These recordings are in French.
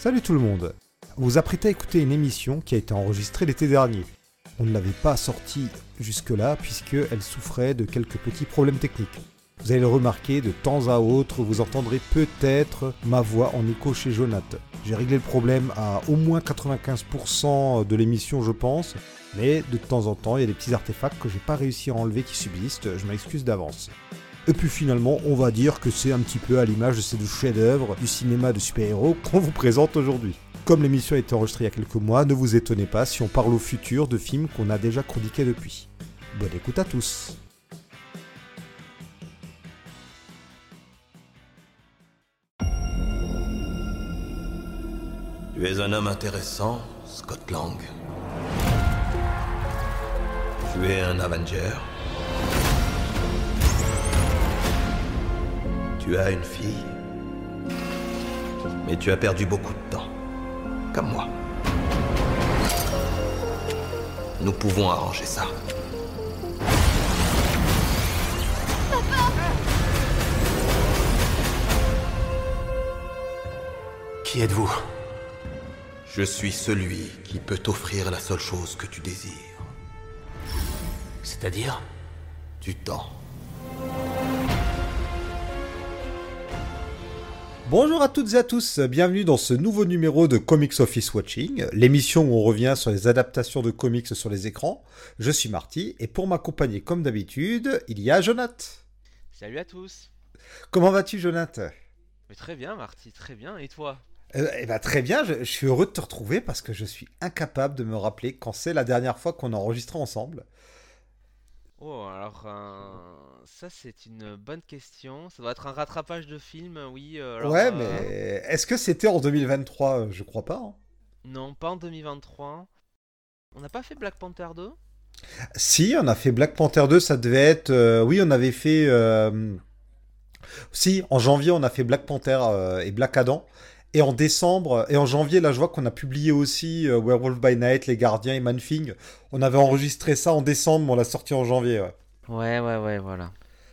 Salut tout le monde Vous apprêtez à écouter une émission qui a été enregistrée l'été dernier. On ne l'avait pas sortie jusque-là puisqu'elle souffrait de quelques petits problèmes techniques. Vous allez le remarquer, de temps à autre, vous entendrez peut-être ma voix en écho chez Jonathan. J'ai réglé le problème à au moins 95% de l'émission, je pense, mais de temps en temps, il y a des petits artefacts que j'ai pas réussi à enlever qui subsistent, je m'excuse d'avance. Et puis finalement, on va dire que c'est un petit peu à l'image de ces deux chefs-d'œuvre du cinéma de super-héros qu'on vous présente aujourd'hui. Comme l'émission a été enregistrée il y a quelques mois, ne vous étonnez pas si on parle au futur de films qu'on a déjà chroniqués depuis. Bonne écoute à tous Tu es un homme intéressant, Scott Lang. Tu es un Avenger. Tu as une fille. Mais tu as perdu beaucoup de temps. Comme moi. Nous pouvons arranger ça. Qui êtes-vous? Je suis celui qui peut t'offrir la seule chose que tu désires. C'est-à-dire? Du temps. Bonjour à toutes et à tous, bienvenue dans ce nouveau numéro de Comics Office Watching, l'émission où on revient sur les adaptations de comics sur les écrans. Je suis Marty et pour m'accompagner comme d'habitude, il y a Jonath. Salut à tous. Comment vas-tu Jonath Mais très bien Marty, très bien. Et toi? Euh, eh ben, très bien, je, je suis heureux de te retrouver parce que je suis incapable de me rappeler quand c'est la dernière fois qu'on a enregistré ensemble. Oh, alors euh, ça c'est une bonne question. Ça doit être un rattrapage de film, oui. euh, alors, ouais, euh, mais est-ce que c'était en 2023 Je crois pas. hein. Non, pas en 2023. On n'a pas fait Black Panther 2 Si, on a fait Black Panther 2, ça devait être... euh, oui, on avait fait... euh, Si, en janvier, on a fait Black Panther euh, et Black Adam. Et en décembre, et en janvier, là, je vois qu'on a publié aussi euh, Werewolf by Night, Les Gardiens et Man-Thing. On avait enregistré ça en décembre, mais on l'a sorti en janvier. Ouais. Ouais, ouais, ouais, voilà.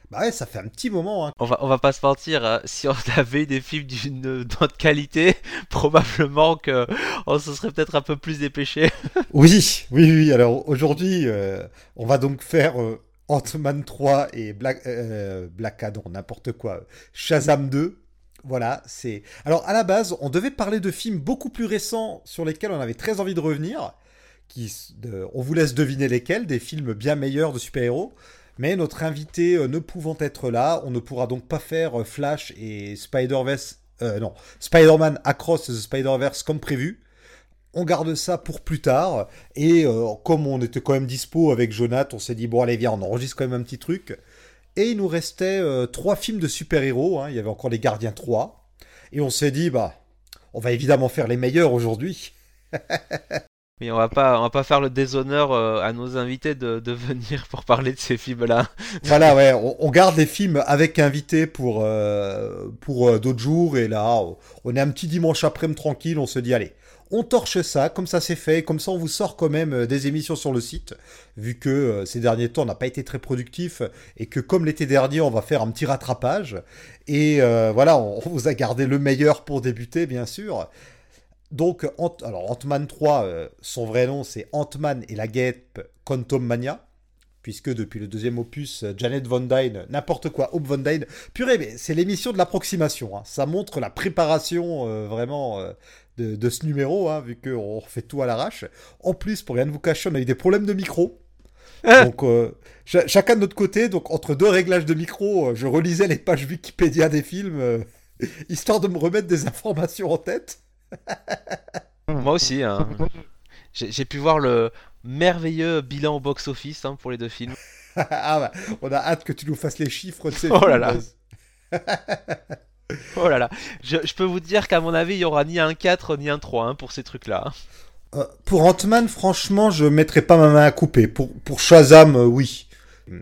Bah ouais, ça fait un petit moment. Hein. On va, on va pas se mentir, hein, si on avait des films d'une d'autre qualité, probablement que on se serait peut-être un peu plus dépêché. Oui, oui, oui. Alors aujourd'hui, euh, on va donc faire euh, Ant-Man 3 et Black, euh, Black Adam, n'importe quoi. Shazam 2. Voilà, c'est. Alors à la base, on devait parler de films beaucoup plus récents sur lesquels on avait très envie de revenir. Qui, on vous laisse deviner lesquels, des films bien meilleurs de super-héros. Mais notre invité euh, ne pouvant être là, on ne pourra donc pas faire euh, Flash et Spider-Verse. euh, non, Spider-Man Across the Spider-Verse comme prévu. On garde ça pour plus tard. Et euh, comme on était quand même dispo avec Jonath, on s'est dit bon allez viens, on enregistre quand même un petit truc. Et il nous restait euh, trois films de super-héros. hein. Il y avait encore les Gardiens 3. Et on s'est dit bah on va évidemment faire les meilleurs aujourd'hui. Mais on va pas, on va pas faire le déshonneur euh, à nos invités de, de venir pour parler de ces films-là. voilà ouais, on, on garde les films avec invités pour euh, pour euh, d'autres jours. Et là, on est un petit dimanche après-midi tranquille. On se dit allez. On torche ça, comme ça c'est fait, comme ça on vous sort quand même euh, des émissions sur le site, vu que euh, ces derniers temps on n'a pas été très productif et que comme l'été dernier on va faire un petit rattrapage. Et euh, voilà, on, vous a gardé le meilleur pour débuter bien sûr. Donc, Ant-Man 3, euh, son vrai nom c'est Ant-Man et la guêpe Quantum Mania, puisque depuis le deuxième opus, Janet Von Dyne, n'importe quoi, Hope Von Dyne, purée, mais c'est l'émission de l'approximation, hein. ça montre la préparation vraiment de, de ce numéro, hein, vu qu'on refait tout à l'arrache. En plus, pour rien de vous cacher, on a eu des problèmes de micro. Donc, euh, cha- chacun de notre côté, donc entre deux réglages de micro, euh, je relisais les pages Wikipédia des films, euh, histoire de me remettre des informations en tête. Moi aussi. hein. J'ai j'ai pu voir le merveilleux bilan au box-office hein, pour les deux films. ah bah, on a hâte que tu nous fasses les chiffres de ces Oh là films. là. Oh là là. Je, peux vous dire qu'à mon avis, il y aura ni un 4 ni un 3 hein, pour ces trucs-là. Euh, pour Ant-Man, franchement, je mettrai pas ma main à couper. Pour, Shazam, euh, oui.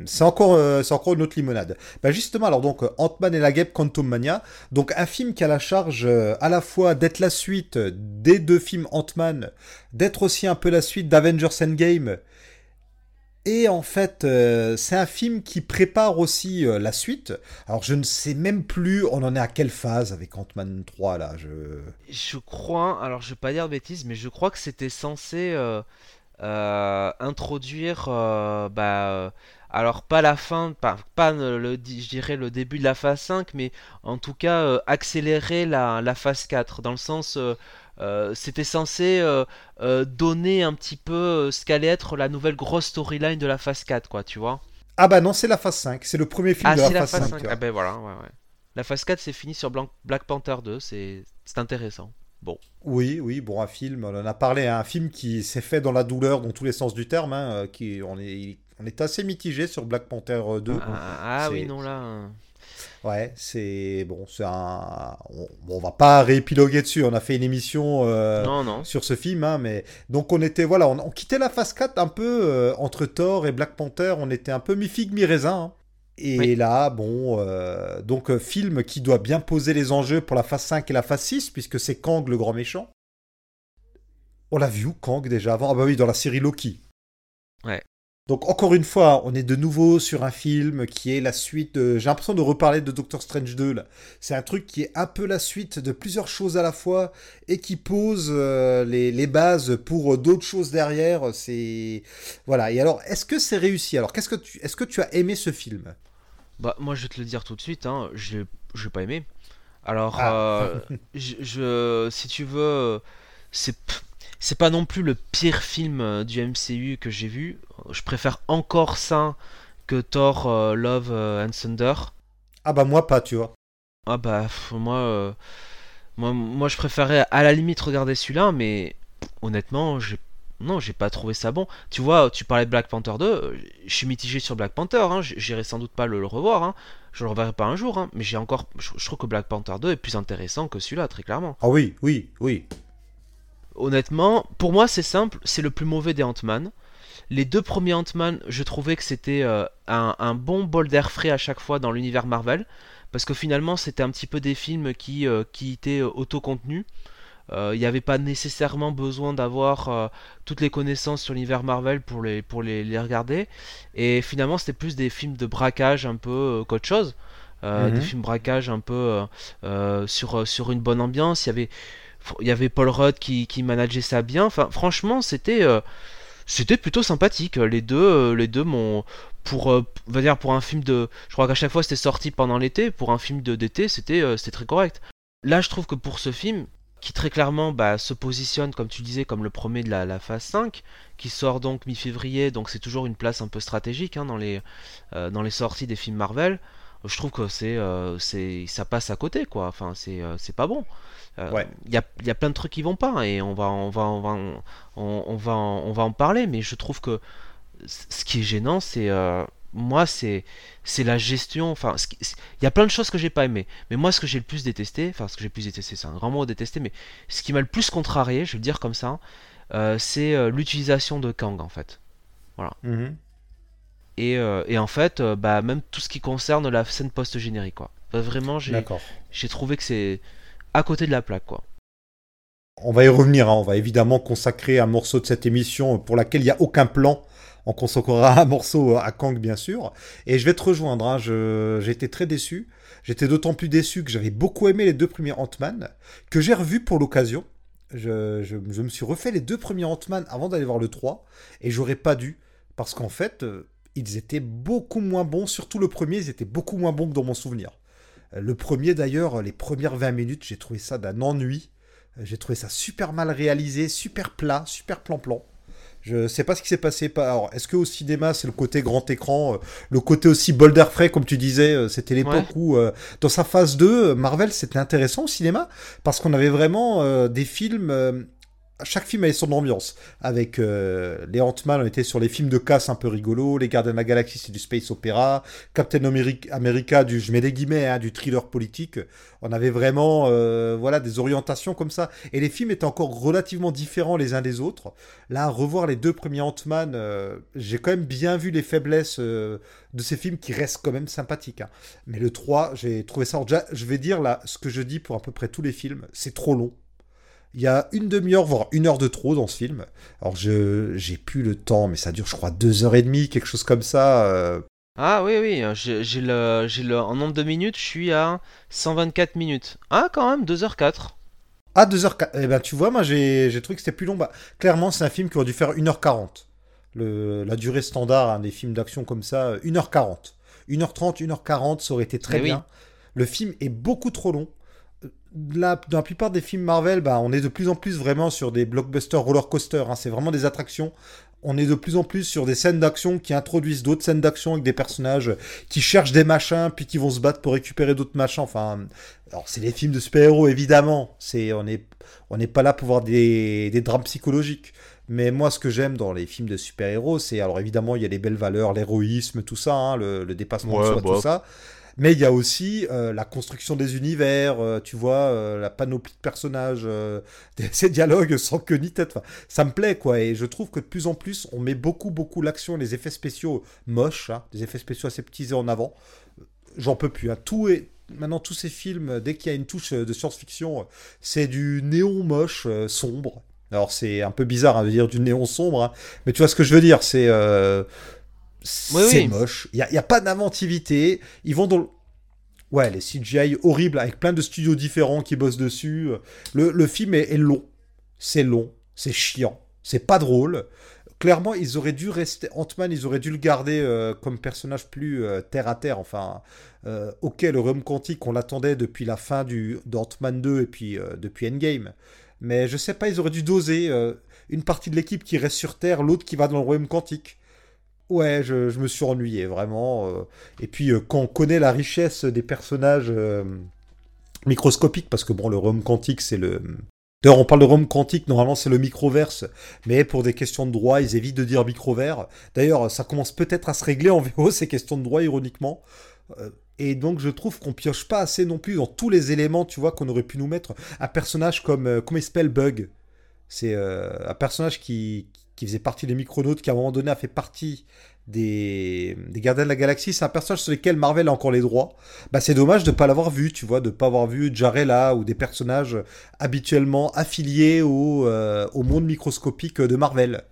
C'est encore, euh, encore une autre limonade. Bah justement, alors donc Ant-Man et la guêpe Quantum Mania, donc un film qui a la charge à la fois d'être la suite des deux films Ant-Man, d'être aussi un peu la suite d'Avengers Endgame, Et en fait, euh, c'est un film qui prépare aussi euh, la suite. Alors, je ne sais même plus, on en est à quelle phase avec Ant-Man 3 là je... Je crois, alors je vais pas dire de bêtises, mais je crois que c'était censé euh, introduire, bah, alors pas la fin, pas, pas le, je dirais le début de la phase 5, mais en tout cas euh, accélérer la, la phase 4, dans le sens, euh, euh, c'était censé donner un petit peu ce qu'allait être la nouvelle grosse storyline de la phase 4, quoi, tu vois. Ah bah non, c'est la phase 5, c'est le premier film Ah, de la c'est la phase, phase 5. 5. tu Ah ben voilà, ouais, ouais. La phase 4, c'est fini sur Black Panther 2, c'est intéressant. Bon. Oui, oui, bon, un film, on en a parlé, hein, un film qui s'est fait dans la douleur, dans tous les sens du terme, hein, qui, on, est, on est assez mitigé sur Black Panther euh, 2. Ah, ah, ah oui, non, là. euh, Ouais, c'est bon, c'est un. On, va pas réépiloguer dessus. On a fait une émission euh, Non, non. sur ce film, hein, mais donc on était voilà, on, on quittait la phase 4 un peu euh, entre Thor et Black Panther. On était un peu mi figue mi raisin. hein. Et Oui. là, bon, euh, donc euh, film qui doit bien poser les enjeux pour la phase 5 et la phase 6, puisque c'est Kang le grand méchant. On l'a vu où Kang déjà avant? Ah bah oui, dans la série Loki. Ouais. Donc encore une fois, on est de nouveau sur un film qui est la suite de... J'ai l'impression de reparler de Doctor Strange 2 là. C'est un truc qui est un peu la suite de plusieurs choses à la fois et qui pose euh, les, les bases pour euh, d'autres choses derrière. C'est... Voilà. Et alors, est-ce que c'est réussi? Alors, qu'est-ce que tu... est-ce que tu as aimé ce film? Bah, moi, je vais te le dire tout de suite, hein, j'ai j'ai pas aimé. Alors, Ah. euh, je, je- si tu veux, c'est c'est pas non plus le pire film euh, du MCU que j'ai vu. Je préfère encore ça que Thor euh, Love euh, and Thunder. Ah bah moi pas, tu vois. Ah bah, pff, moi, euh, moi, moi, je préférais à la limite regarder celui-là, mais honnêtement, j'ai non, j'ai pas trouvé ça bon. Tu vois, tu parlais de Black Panther 2, euh, je suis mitigé sur Black Panther, hein, j'irai sans doute pas le, le revoir, hein, je le reverrai pas un jour, hein, mais j'ai encore, je, je trouve que Black Panther 2 est plus intéressant que celui-là, très clairement. Ah oui, oui, oui. Honnêtement, pour moi c'est simple, c'est le plus mauvais des Ant-Man. Les deux premiers Ant-Man, je trouvais que c'était euh, un, un bon bol d'air frais à chaque fois dans l'univers Marvel, parce que finalement c'était un petit peu des films qui, euh, qui étaient euh, autocontenus. Euh, Il n'y avait pas nécessairement besoin d'avoir euh, toutes les connaissances sur l'univers Marvel pour les, pour les, les regarder. Et finalement c'était plus des films de braquage un peu euh, qu'autre chose. Euh, Mhm. Des films braquage un peu sur, sur une bonne ambiance. Il y avait, il y avait Paul Rudd qui, qui manageait ça bien. Franchement, c'était euh, c'était plutôt sympathique. Les deux, euh, les deux m'ont pour euh, pour un film de, je crois qu'à chaque fois c'était sorti pendant l'été. Pour un film d'été, c'était très correct. Là, je trouve que pour ce film, qui très clairement bah, se positionne, comme tu disais, comme le premier de la, phase 5, qui sort donc mi-février, donc c'est toujours une place un peu stratégique hein, dans, les, dans les sorties des films Marvel. Je trouve que c'est, euh, c'est, ça passe à côté, quoi. Enfin, c'est, euh, c'est pas bon. Euh, Ouais. Il y a, y a plein de trucs qui vont pas et on va, on va, on va, on, on va, en- on va en parler. Mais je trouve que ce qui est gênant, c'est euh, moi, c'est, c'est la gestion. Enfin, il y a plein de choses que j'ai pas aimé. Mais moi, ce que j'ai le plus détesté, enfin, ce que j'ai le plus détesté, c'est un grand mot détesté, mais ce qui m'a le plus contrarié, je vais le dire comme ça, c'est l'utilisation de Kang en fait. Mhm. Et, euh, et en fait, euh, bah, même tout ce qui concerne la scène post-générique, quoi. Bah, vraiment, j'ai trouvé que c'est à côté de la plaque, quoi. On va y revenir, hein. on va évidemment consacrer un morceau de cette émission pour laquelle il n'y a aucun plan. On consacrera un morceau à Kang, bien sûr. Et je vais te rejoindre, hein. J'ai été très déçu. J'étais d'autant plus déçu que j'avais beaucoup aimé les deux premiers Ant-Man, que j'ai revus pour l'occasion. Je, je- je me suis refait les deux premiers Ant-Man avant d'aller voir le 3, et j'aurais pas dû, parce qu'en fait, euh, ils étaient beaucoup moins bons, surtout le premier, ils étaient beaucoup moins bons que dans mon souvenir. Euh, Le premier, d'ailleurs, les premières 20 minutes, j'ai trouvé ça d'un ennui. Euh, J'ai trouvé ça super mal réalisé, super plat, super plan-plan. Je sais pas ce qui s'est passé. pas- Alors, est-ce que au cinéma, c'est le côté grand écran, euh, le côté aussi bol d'air frais, comme tu disais, c'était l'époque où, dans sa phase 2, euh, Marvel, c'était intéressant au cinéma, parce qu'on avait vraiment des films. Chaque film avait son ambiance. Avec euh, les Ant-Man, on était sur les films de casse un peu rigolos, les Gardiens de la Galaxie, c'est du space opéra, Captain Ameri- America, du, je mets des guillemets, hein, du thriller politique. On avait vraiment euh, voilà, des orientations comme ça. Et les films étaient encore relativement différents les uns des autres. Là, revoir les deux premiers Ant-Man, euh, j'ai quand même bien vu les faiblesses euh, de ces films qui restent quand même sympathiques. hein. Mais le 3, j'ai trouvé ça... je vais dire là ce que je dis pour à peu près tous les films, c'est trop long. Il y a une demi-heure, voire une heure de trop dans ce film. Alors, je j'ai plus le temps, mais ça dure, je crois, deux heures et demie, quelque chose comme ça. euh. Ah oui, oui, j'ai j'ai le, j'ai le, en nombre de minutes, je suis à 124 minutes. Ah, quand même, 2h04. Ah, deux heures... Eh ben, tu vois, moi, j'ai trouvé que c'était plus long. Bah, clairement, c'est un film qui aurait dû faire 1h40. Le, la durée standard hein, des films d'action comme ça, euh, 1h40. 1h30, 1h40, ça aurait été très oui. bien. Le film est beaucoup trop long. La, dans la plupart des films Marvel, bah, on est de plus en plus vraiment sur des blockbusters roller coaster. hein. C'est vraiment des attractions. On est de plus en plus sur des scènes d'action qui introduisent d'autres scènes d'action avec des personnages qui cherchent des machins, puis qui vont se battre pour récupérer d'autres machins. Enfin, alors c'est des films de super-héros évidemment. C'est on est on n'est pas là pour voir des, des drames psychologiques. Mais moi, ce que j'aime dans les films de super-héros, c'est alors évidemment il y a les belles valeurs, l'héroïsme, tout ça, hein, le, le dépassement de soi, bah. tout ça. Mais il y a aussi euh, la construction des univers, euh, tu vois, euh, la panoplie de personnages, ces dialogues sans queue ni tête. Ça me plaît, quoi. Et je trouve que de plus en plus, on met beaucoup, beaucoup l'action, les effets spéciaux moches, hein, des effets spéciaux aseptisés en avant. J'en peux plus. hein. Maintenant, tous ces films, dès qu'il y a une touche de science-fiction, c'est du néon moche, sombre. Alors, c'est un peu bizarre hein, de dire du néon sombre, hein, mais tu vois ce que je veux dire. C'est c'est oui. moche. Il n'y a, il y a pas d'inventivité. Ils vont dans le... Ouais, les CGI horribles avec plein de studios différents qui bossent dessus. Le, le film est, est long. C'est long. C'est chiant. C'est pas drôle. Clairement, ils auraient dû rester. Ant-Man, ils auraient dû le garder euh, comme personnage plus euh, terre à terre. Enfin, euh, ok, le royaume quantique, on l'attendait depuis la fin du d'Ant-Man 2 et puis depuis Endgame. Mais je sais pas, ils auraient dû doser une partie de l'équipe qui reste sur Terre, l'autre qui va dans le royaume quantique. Ouais, je, je me suis ennuyé, vraiment. euh. Et puis, euh, quand on connaît la richesse des personnages euh, microscopiques, parce que bon, le royaume quantique, c'est le. D'ailleurs, on parle de royaume quantique, normalement c'est le microverse, mais pour des questions de droit, ils évitent de dire microvers. D'ailleurs, ça commence peut-être à se régler en VO, ces questions de droit, ironiquement. Et donc, je trouve qu'on pioche pas assez non plus dans tous les éléments, tu vois, qu'on aurait pu nous mettre. Un personnage comme. euh, comment il Bug? C'est un personnage qui, qui faisait partie des Micronautes, qui à un moment donné a fait partie des, Gardiens de la Galaxie. C'est un personnage sur lequel Marvel a encore les droits. Bah, c'est dommage de ne pas l'avoir vu, tu vois, de ne pas avoir vu Jarella ou des personnages habituellement affiliés au, euh, au monde microscopique de Marvel.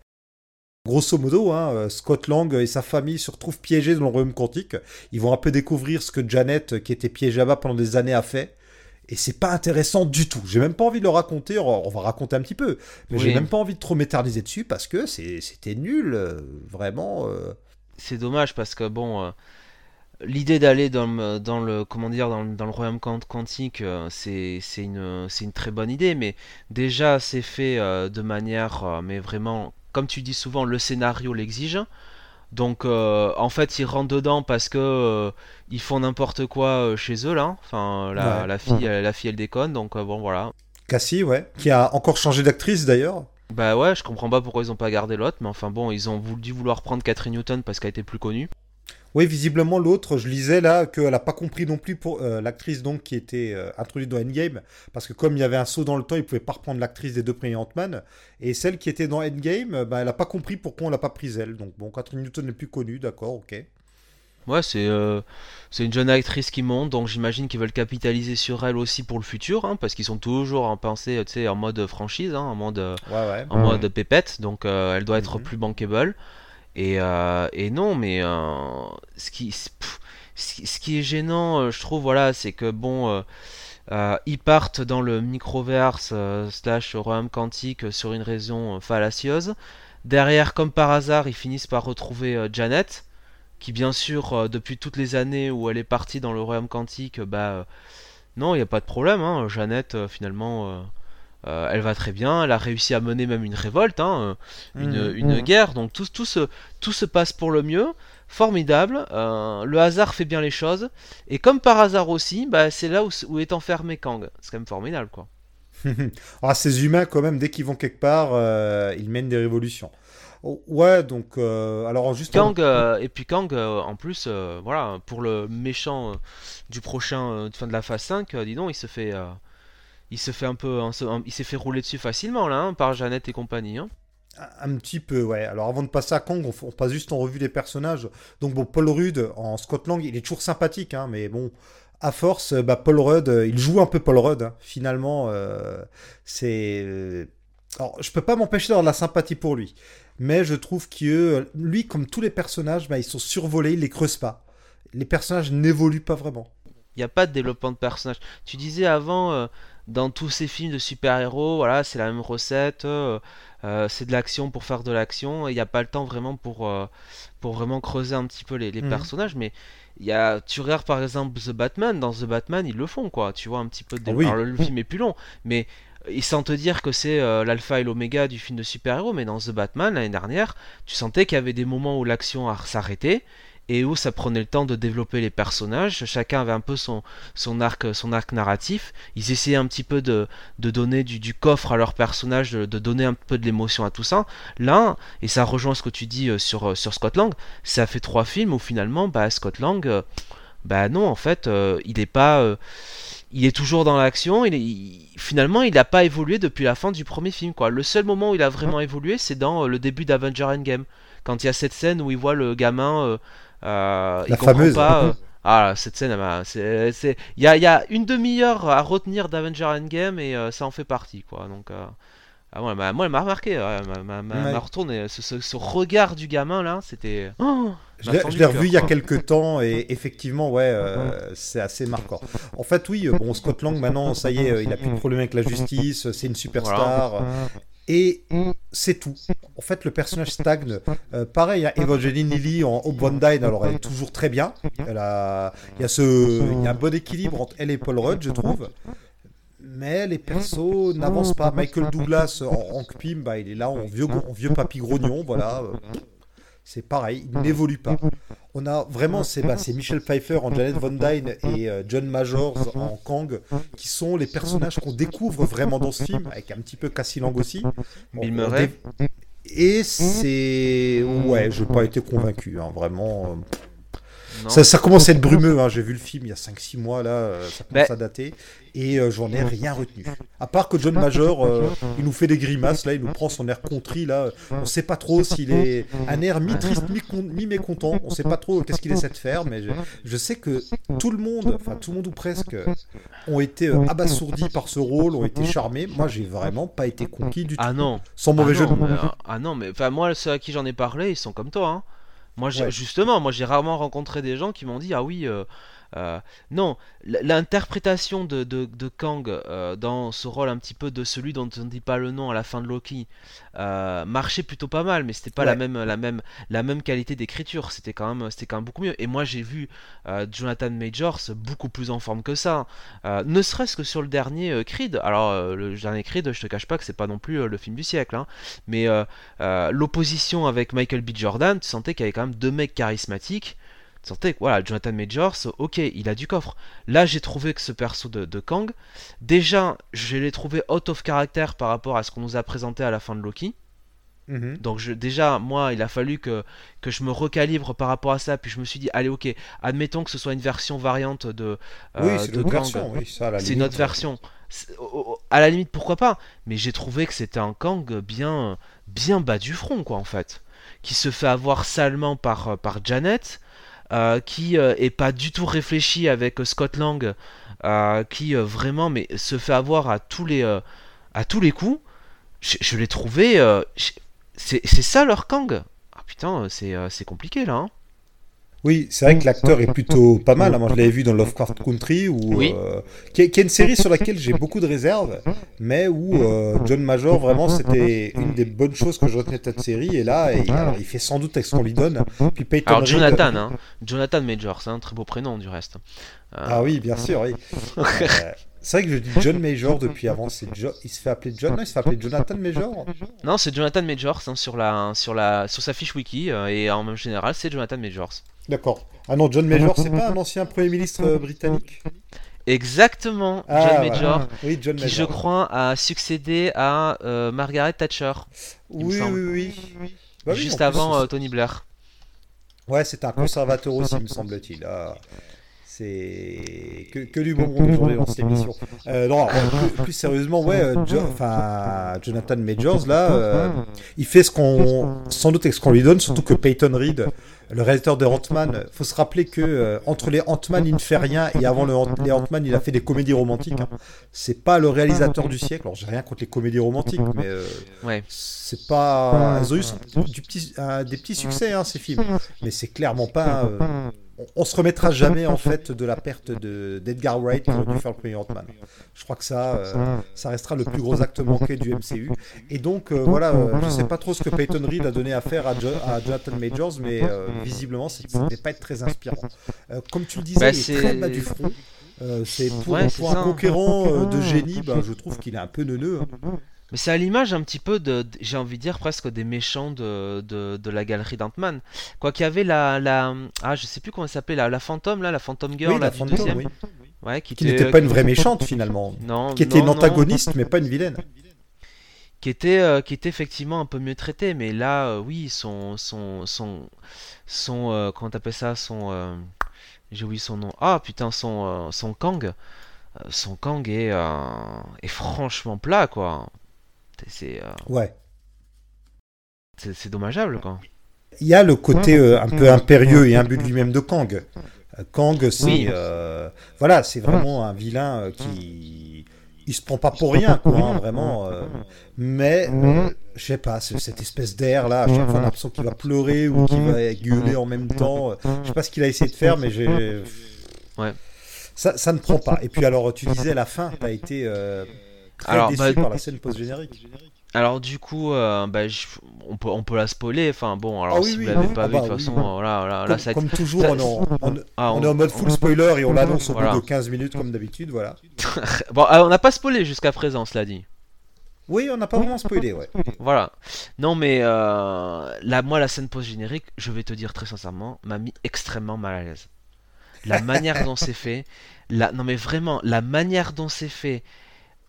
Grosso modo, hein, euh, Scott Lang et sa famille se retrouvent piégés dans le royaume quantique. Ils vont un peu découvrir ce que Janet, qui était piégée là-bas pendant des années, a fait. Et c'est pas intéressant du tout. J'ai même pas envie de le raconter. On va raconter un petit peu. Mais j'ai même pas envie de trop m'éterniser dessus parce que c'était nul. euh, Vraiment. euh. C'est dommage parce que bon, euh, l'idée d'aller dans le, dans le comment dire dans, le- dans le royaume quant- quantique, c'est une une très bonne idée, mais déjà c'est fait euh, de manière, mais vraiment, comme tu dis souvent, le scénario l'exige. Donc euh, en fait ils rentrent dedans parce que euh, ils font n'importe quoi euh, chez eux là. Enfin la, Ouais. la fille elle- la fille elle déconne donc bon voilà. Cassie, ouais. Qui a encore changé d'actrice d'ailleurs. Bah ouais, je comprends pas pourquoi ils ont pas gardé l'autre, mais enfin bon, ils ont voulu vouloir prendre Catherine Newton parce qu'elle était plus connue. Oui, visiblement l'autre, je lisais là qu'elle a pas compris non plus pour euh, l'actrice donc qui était euh, introduite dans Endgame, parce que comme il y avait un saut dans le temps, ils pouvaient pas reprendre l'actrice des deux premiers Ant-Man, et celle qui était dans Endgame, euh, bah, elle a pas compris pourquoi on l'a pas prise elle. Donc bon, Catherine Newton n'est plus connue, d'accord, ok. Ouais, c'est euh, c'est une jeune actrice qui monte, donc j'imagine qu'ils veulent capitaliser sur elle aussi pour le futur, hein, parce qu'ils sont toujours en pensée, tu sais, en mode franchise, hein, en mode, Ouais, ouais. en mode pépette, donc euh, elle doit être Mhm. plus bankable. Et, euh, et non, mais euh, ce qui, qui, est gênant, euh, je trouve, voilà, c'est que bon, ils partent dans le microverse slash royaume quantique sur une raison fallacieuse. Derrière, comme par hasard, ils finissent par retrouver Janet, qui bien sûr, depuis toutes les années où elle est partie dans le royaume quantique, bah non, il n'y a pas de problème. Hein. Euh, finalement, euh, elle va très bien. Elle a réussi à mener même une révolte, hein, euh, une, Mhm. une guerre. Donc tout, tout, se, tout se passe pour le mieux. Formidable. euh, le hasard fait bien les choses. Et comme par hasard aussi, bah, c'est là où, où est enfermé Kang. C'est quand même formidable, quoi. Ah, ces humains, quand même, dès qu'ils vont quelque part, euh, ils mènent des révolutions. Oh, ouais, donc, alors juste. Kang, et puis Kang, en plus, voilà, pour le méchant du prochain, fin de la phase 5, euh, dis donc, il se fait, il se fait un peu, il s'est fait rouler dessus facilement là, hein, par Jeannette et compagnie. hein. Un petit peu, ouais. Alors avant de passer à Kang, on, on passe juste en revue les personnages. Donc bon, Paul Rudd en Scott Lang, il est toujours sympathique, hein, mais bon, à force, bah, Paul Rudd, il joue un peu Paul Rudd. hein. Finalement, euh, c'est. Alors, je peux pas m'empêcher d'avoir de la sympathie pour lui, mais je trouve que euh, lui, comme tous les personnages, bah, ils sont survolés, ils les creusent pas. Les personnages n'évoluent pas vraiment. Il n'y a pas de développement de personnage. Tu disais avant, euh, dans tous ces films de super-héros, voilà, c'est la même recette, euh, euh, c'est de l'action pour faire de l'action, et il n'y a pas le temps vraiment pour, euh, pour vraiment creuser un petit peu les, les Mhm. personnages, mais il y a, tu regardes par exemple The Batman, dans The Batman, ils le font, quoi, tu vois, un petit peu de Ah oui. Alors, le film est plus long, mais et sans te dire que c'est euh, l'alpha et l'oméga du film de super-héros, mais dans The Batman, l'année dernière, tu sentais qu'il y avait des moments où l'action s'arrêtait, et où ça prenait le temps de développer les personnages, chacun avait un peu son, son arc, son arc narratif. Ils essayaient un petit peu de, de donner du, du coffre à leurs personnages, de, de donner un peu de l'émotion à tout ça. Là, et ça rejoint ce que tu dis euh, sur, euh, sur Scott Lang, ça fait trois films où finalement, bah, Scott Lang, euh, bah non, en fait, euh, il est pas. euh, il est toujours dans l'action, il est- il- finalement il n'a pas évolué depuis la fin du premier film. Quoi. Le seul moment où il a vraiment évolué, c'est dans euh, le début d'Avenger Endgame. Quand il y a cette scène où il voit le gamin, euh, euh, il La comprend fameuse. pas. euh, ah, cette scène, c'est, c'est- il y a, il y a une demi-heure à retenir d'Avenger Endgame et euh, ça en fait partie, quoi. Donc, euh, ah, moi, elle m'a- moi, elle m'a remarqué, ouais, elle m'a, m'a- m'a- Ouais. m'a retourné. Ce, ce- ce regard du gamin là, c'était. Oh, Je m'a l'ai revu cœur, il y a quelques temps et effectivement, ouais, euh, c'est assez marquant. En fait, oui, euh, bon, Scott Lang, maintenant, ça y est, euh, il a plus de problème avec la justice, c'est une superstar. Et c'est tout. En fait, le personnage stagne. Euh, pareil, hein, Evangeline Lilly en Dyne, alors elle est toujours très bien. Elle a, il y a ce, il y a un bon équilibre entre elle et Paul Rudd, je trouve. Mais les persos n'avancent pas. Michael Douglas en Hank Pym, bah, il est là en vieux, en vieux papy grognon, voilà. C'est pareil, il n'évolue pas. On a vraiment, c'est bah, c'est Michel Pfeiffer en Janet Von Dyne et euh, John Majors en Kang qui sont les personnages qu'on découvre vraiment dans ce film, avec un petit peu Cassie Lang aussi. Bon, Bill Murray. dé- Et c'est. Ouais, j'ai pas été convaincu, hein, vraiment. euh, Non. Ça, ça commence à être brumeux, hein. j'ai vu le film il y a 5-6 mois, là, euh, ça commence Ben- à dater, et euh, j'en ai rien retenu. À part que John Major, euh, il nous fait des grimaces, là, il nous prend son air contrit, là, on sait pas trop s'il est un air mi-triste, mi-mécontent, on sait pas trop qu'est-ce qu'il essaie de faire, mais je, je sais que tout le monde, enfin tout le monde ou presque, ont été abasourdis par ce rôle, ont été charmés. Moi, j'ai vraiment pas été conquis du tout. Ah non. Sans mauvais ah jeu de non, mots. mais, euh, ah non, mais enfin moi ceux à qui j'en ai parlé, ils sont comme toi. Hein. Moi Ouais. justement, moi j'ai rarement rencontré des gens qui m'ont dit ah oui. euh, euh, non, l'interprétation de, de, de Kang euh, dans ce rôle un petit peu de celui dont on ne dit pas le nom à la fin de Loki euh, marchait plutôt pas mal, mais c'était pas la même la même la même qualité d'écriture. C'était quand même c'était quand même beaucoup mieux. Et moi j'ai vu Jonathan Majors beaucoup plus en forme que ça. Ne serait-ce que sur le dernier Creed. Alors le dernier Creed, je te cache pas que c'est pas non plus le film du siècle, hein. mais l'opposition avec Michael B. Jordan, tu sentais qu'il y avait quand même deux mecs charismatiques. Que voilà, Jonathan Majors, ok, il a du coffre. Là, j'ai trouvé que ce perso de, de Kang, déjà, je l'ai trouvé out of character par rapport à ce qu'on nous a présenté à la fin de Loki. Mhm. Donc je, déjà, moi, il a fallu que, que je me recalibre par rapport à ça. Puis je me suis dit, allez, ok, admettons que ce soit une version variante de, oui, euh, c'est une version, oui, C'est une version. Au- au- À la limite, pourquoi pas Mais j'ai trouvé que c'était un Kang bien, bien bas du front, quoi, en fait. Qui se fait avoir salement par, euh, par Janet, euh, qui euh, est pas du tout réfléchi avec euh, Scott Lang, qui vraiment mais se fait avoir à tous les, à tous les coups. Je, l'ai trouvé. c'est ça leur Kang? Ah putain, c'est c'est compliqué là. hein. Oui, c'est vrai que l'acteur est plutôt pas mal. hein. Moi, je l'avais vu dans Lovecraft Country, où, Oui. euh, qui, est, qui est une série sur laquelle j'ai beaucoup de réserves, mais où euh, John Major, vraiment, c'était une des bonnes choses que je retenais de cette série. Et là, il, alors, il fait sans doute avec ce qu'on lui donne. Puis Peyton Alors Jonathan, hein. Jonathan Majors, c'est un très beau prénom du reste. Euh, Ah oui, bien sûr, oui. C'est vrai que je dis John Major depuis avant. C'est Jo- Il se fait appeler John, non, il se fait appeler Jonathan Major. Non, c'est Jonathan Majors hein, sur, la, sur, la, sur sa fiche wiki euh, et en même général, c'est Jonathan Majors. D'accord. Ah non, John Major, c'est pas un ancien premier ministre euh, britannique Exactement, Ah, John. Major, Oui, John qui Major. je crois a succédé à euh, Margaret Thatcher, Oui, oui, oui. Bah oui, juste avant c'est- Tony Blair. Ouais, c'était un conservateur aussi, me semble-t-il. Ah. C'est que, que du bon monde aujourd'hui dans cette émission. Euh, non, plus, plus, sérieusement, ouais, euh, Jo- Jonathan Majors là, euh, il fait ce qu'on, sans doute ce qu'on lui donne, surtout que Peyton Reed, le réalisateur de Ant-Man, faut se rappeler que euh, entre les Ant-Man, il ne fait rien et avant le, Ant- les Ant-Man, il a fait des comédies romantiques. hein. C'est pas le réalisateur du siècle. Alors j'ai rien contre les comédies romantiques, mais Ouais. c'est pas. Elles ont eu son- du petit, des petits succès hein, ces films, mais c'est clairement pas. On, se remettra jamais en fait de la perte de d'Edgar Wright qui aurait dû faire le premier Ant-Man. Je crois que ça, euh, ça restera le plus gros acte manqué du MCU. Et donc euh, voilà, euh, je sais pas trop ce que Peyton Reed a donné à faire à, Jo- à Jonathan Majors, mais euh, visiblement devait pas être très inspirant. Euh, comme tu le disais, Bah, il est c'est- très bas du front. C'est pour, Ouais, ça. un conquérant de génie, ben, je trouve qu'il est un peu neuneux. hein. Mais c'est à l'image un petit peu de, de- j'ai envie de dire presque des méchants de, de, de la galerie d'Ant-Man. Quoi qu'il y avait la, la, ah je sais plus comment elle s'appelait, la, la fantôme là, la fantôme girl Oui, la fantôme, deuxième. oui. Ouais, qui, Qui était, n'était pas une vraie méchante finalement. non, Qui était non, une non, antagoniste, mais pas une vilaine. qui était, euh, qui était effectivement un peu mieux traité. Mais là, euh, oui, son, son, son, son, euh, comment t'appelles ça, son, euh, j'ai oublié son nom. Ah putain, son, euh, son Kang, euh, son Kang est, euh, est franchement plat quoi. C'est, euh, Ouais. c'est, dommageable quoi. Il y a le côté euh, un peu impérieux et imbu de lui-même de Kang. Euh, Kang, c'est Oui. euh, voilà, c'est vraiment un vilain euh, qui il se prend pas pour rien, quoi, hein, vraiment. euh, mais euh, je sais pas, cette espèce d'air là, à chaque fois on a l'impression qu'il va pleurer ou qu'il va gueuler en même temps. euh, Je sais pas ce qu'il a essayé de faire, mais j'ai. Ouais. Ça, ça ne prend pas. Et puis alors, tu disais la fin, t'as été euh, très Alors, déçu bah, par la scène post-générique. Alors du coup, euh, bah, je- on peut on peut la spoiler. Enfin bon, alors Ah oui, si oui, vous l'avez oui. pas Ah vu, bah de toute oui, façon, oui. euh, voilà, voilà, là, Comme, ça- comme toujours, ça- on, est en- on- ah, on est en mode full spoiler et on l'annonce au Voilà. bout de 15 minutes comme d'habitude, voilà. Bon, euh, on n'a pas spoilé jusqu'à présent, cela dit. Oui, on n'a pas vraiment spoilé, ouais. Voilà. Non mais euh, là, moi, la scène post générique, je vais te dire très sincèrement, m'a mis extrêmement mal à l'aise. La manière dont c'est fait, la... non mais vraiment, la manière dont c'est fait.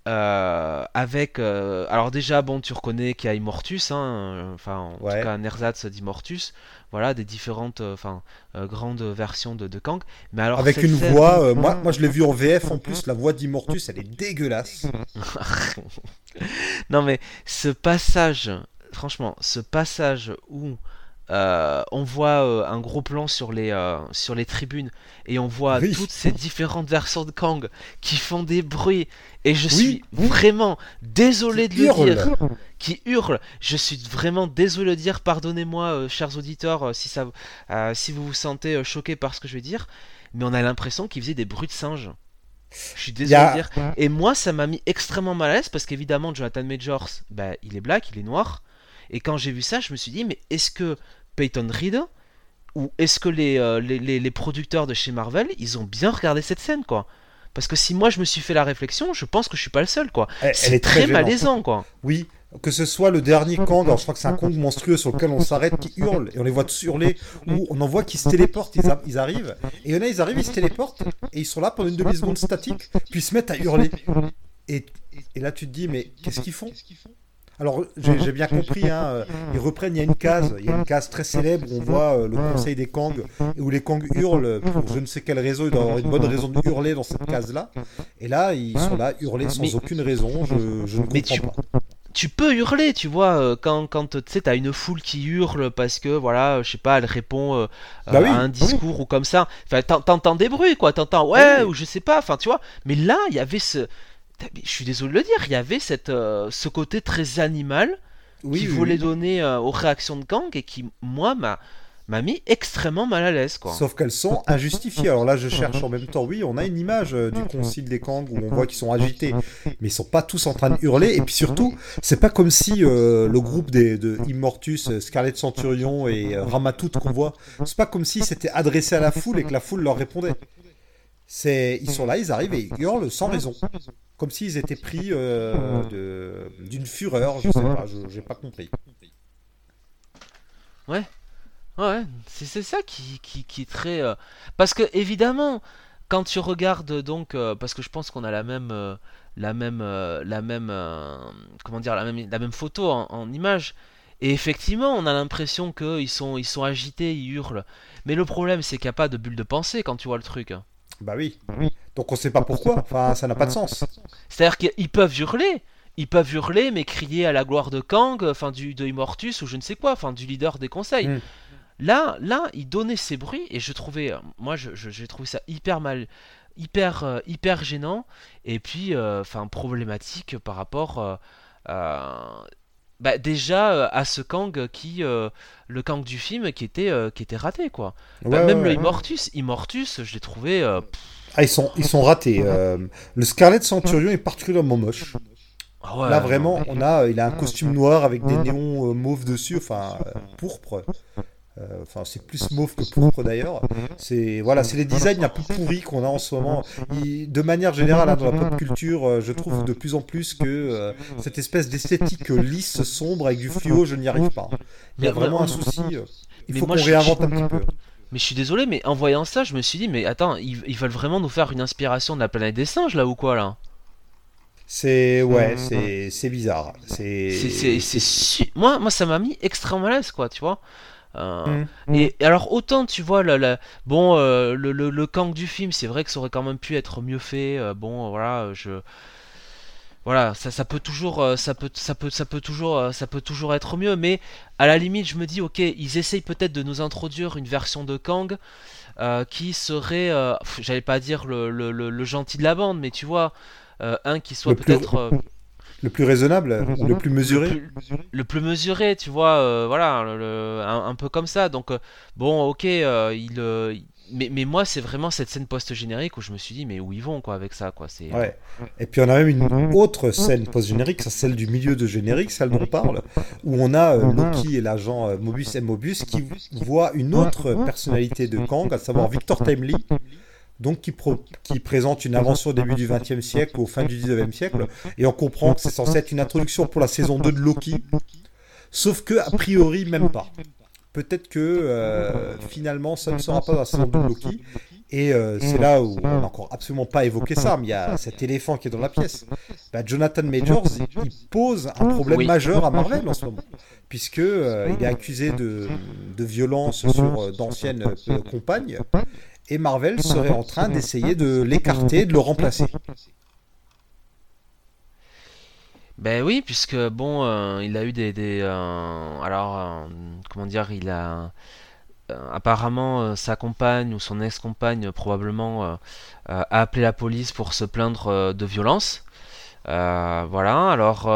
Euh, avec euh, alors déjà bon tu reconnais qu'il y a Immortus hein, enfin en Ouais. tout cas un ersatz d'Immortus voilà des différentes euh, enfin euh, grandes versions de, de Kang mais alors Avec une scène- voix, moi, moi je l'ai vu en VF en plus, la voix d'Immortus, elle est dégueulasse. Non mais ce passage, franchement, ce passage où euh, on voit euh, un gros plan sur les, euh, sur les tribunes et on voit Oui. toutes ces différentes versions de Kang qui font des bruits et je suis oui. vraiment désolé de le dire, qui hurle. Je suis vraiment désolé de le dire. Pardonnez-moi, chers auditeurs, si ça, si vous vous sentez choqués par ce que je vais dire, mais on a l'impression qu'il faisait des bruits de singe. Je suis désolé Y a- de dire. Et moi, ça m'a mis extrêmement mal à l'aise parce qu'évidemment, Jonathan Majors, bah, il est black, il est noir. Et quand j'ai vu ça, je me suis dit, mais est-ce que Peyton Reed ou est-ce que les, euh, les, les- les producteurs de chez Marvel, ils ont bien regardé cette scène, quoi? Parce que si moi je me suis fait la réflexion, je pense que je suis pas le seul, quoi. Elle, elle C'est est très, très malaisant, quoi. Oui, que ce soit le dernier Kang, alors je crois que c'est un Kang monstrueux sur lequel on s'arrête, qui hurle, et on les voit tous hurler, ou on en voit qui se téléportent, ils, a- ils arrivent, et il y en a, ils arrivent, ils se téléportent, et ils sont là pendant une demi-seconde statique, puis ils se mettent à hurler. Et, et là, tu te dis, mais qu'est-ce qu'ils font? Alors, j'ai bien compris, hein, euh, ils reprennent, il y a une case, il y a une case très célèbre où on voit euh, le conseil des Kang, où les Kang hurlent pour je ne sais quelle raison, il doit y avoir une bonne raison de hurler dans cette case-là. Et là, ils sont là, hurler sans Mais- aucune raison, je, je ne Mais comprends tu- pas. tu peux hurler, tu vois, euh, quand, quand tu sais, t'as une foule qui hurle parce que, voilà, je sais pas, elle répond euh, Bah oui, à un discours ou comme ça. Enfin, t'en- t'entends des bruits, quoi, t'entends, ouais, Oui. ou je sais pas, enfin, tu vois. Mais là, il y avait ce. Je suis désolé de le dire, il y avait cette, euh, ce côté très animal Oui, qui oui, voulait oui. donner euh, aux réactions de Kang et qui, moi, m'a m'a mis extrêmement mal à l'aise, quoi. Sauf qu'elles sont injustifiées. Alors là, je cherche en même temps. Oui, on a une image euh, du concile des Kang où on voit qu'ils sont agités, mais ils sont pas tous en train de hurler. Et puis surtout, c'est pas comme si euh, le groupe des, de Immortus, Scarlet Centurion et euh, Ramatout qu'on voit, c'est pas comme si c'était adressé à la foule et que la foule leur répondait. Ils sont là, ils arrivent et ils hurlent sans raison, comme s'ils étaient pris euh, d'une fureur. Je sais pas, j'ai pas compris. Ouais, c'est c'est ça qui, qui, qui est très... euh, Parce que évidemment, quand tu regardes donc... euh, parce que je pense qu'on a la même... la même... la même... comment dire La même, la même photo en, en image. Et effectivement, on a l'impression qu'ils sont, ils sont agités, ils hurlent. Mais le problème, c'est qu'il n'y a pas de bulle de pensée quand tu vois le truc. Bah oui. Donc on sait pas pourquoi. Enfin, ça n'a pas de sens. C'est-à-dire qu'ils peuvent hurler, ils peuvent hurler, mais crier à la gloire de Kang, enfin du de Immortus ou je ne sais quoi, enfin du leader des conseils. Mm. Là, là, il donnait ces bruits et je trouvais, euh, moi, je, je- trouvé ça hyper mal, hyper, euh, hyper gênant et puis, euh, enfin, problématique par rapport, euh, à- bah, déjà euh, à ce Kang qui, euh, le Kang du film qui était, euh, qui était raté quoi. Bah, Ouais, même ouais, le ouais. Immortus, Immortus, je l'ai trouvé. euh, Ah, ils sont, ils sont ratés. euh, le Scarlet Centurion est particulièrement moche. ah ouais, Là, vraiment, on a, il a un costume noir avec des néons euh, mauves dessus, enfin euh, pourpre. Euh, Enfin, c'est plus mauve que pourpre d'ailleurs. C'est voilà, c'est les designs un peu pourris qu'on a en ce moment. Il- de manière générale, hein, dans la pop culture, euh, je trouve de plus en plus que euh, cette espèce d'esthétique lisse, sombre avec du fluo, je n'y arrive pas. Il y a vraiment un souci. Il faut qu'on je- réinvente un petit peu. Mais je suis désolé, mais en voyant ça, je me suis dit, mais attends, ils, ils veulent vraiment nous faire une inspiration de la planète des singes là ou quoi là? C'est ouais, c'est bizarre. C'est moi, moi, ça m'a mis extrêmement à l'aise, quoi, tu vois? Euh, Mm. Et alors autant tu vois la, la- bon euh, le, le, le Kang du film c'est vrai que ça aurait quand même pu être mieux fait euh, bon euh, voilà je voilà ça, ça peut toujours ça peut ça peut ça peut toujours ça peut toujours être mieux mais à la limite je me dis ok ils essayent peut-être de nous introduire une version de Kang qui serait j'allais pas dire le, le, gentil de la bande mais tu vois un qui soit peut-être le plus raisonnable, ou le plus mesuré. le plus, le plus mesuré, tu vois, euh, voilà, le- le- un, un peu comme ça. Donc, euh, bon, ok, euh, il, euh, mais, mais moi, c'est vraiment cette scène post-générique où je me suis dit, mais où ils vont, quoi, avec ça, quoi. C'est, Ouais. Et puis on a même une autre scène post-générique, c'est celle du milieu de générique, celle dont on parle, où on a euh, Loki et l'agent euh, Mobius M. Mobius qui voient une autre personnalité de Kang, à savoir Victor Timely, donc qui, pro- qui présente une invention au début du XXe siècle ou au fin du XIXe siècle, et on comprend que c'est censé être une introduction pour la saison 2 de Loki, sauf que a priori même pas. Peut-être que euh, finalement ça ne sera pas la saison 2 de Loki, et euh, c'est là où on n'a encore absolument pas évoqué ça, mais il y a cet éléphant qui est dans la pièce. Bah, Jonathan Majors, il, pose un problème Oui. majeur à Marvel en ce moment, puisque euh, il est accusé de, de violence sur d'anciennes compagnes, et Marvel serait en train d'essayer de l'écarter, de le remplacer. Ben oui, puisque bon, euh, il a eu des, euh, alors euh, comment dire, il a apparemment sa compagne ou son ex-compagne probablement a appelé la police pour se plaindre de violence. Voilà. Alors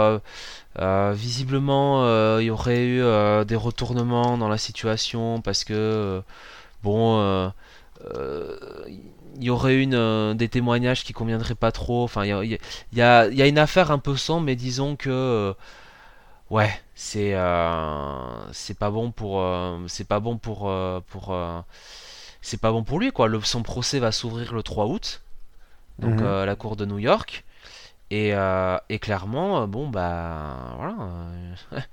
visiblement, il y aurait eu des retournements dans la situation parce que bon. Euh, euh, il y aurait une euh, des témoignages qui conviendraient pas trop. Enfin, il y a, il y a- il y a, il une affaire un peu sombre, mais disons que euh, ouais, c'est euh, c'est pas bon pour c'est pas bon pour pour c'est pas bon pour lui quoi. Le, son procès va s'ouvrir le 3 août, donc Mhm. à la cour de New York. Et, et clairement, bon bah voilà.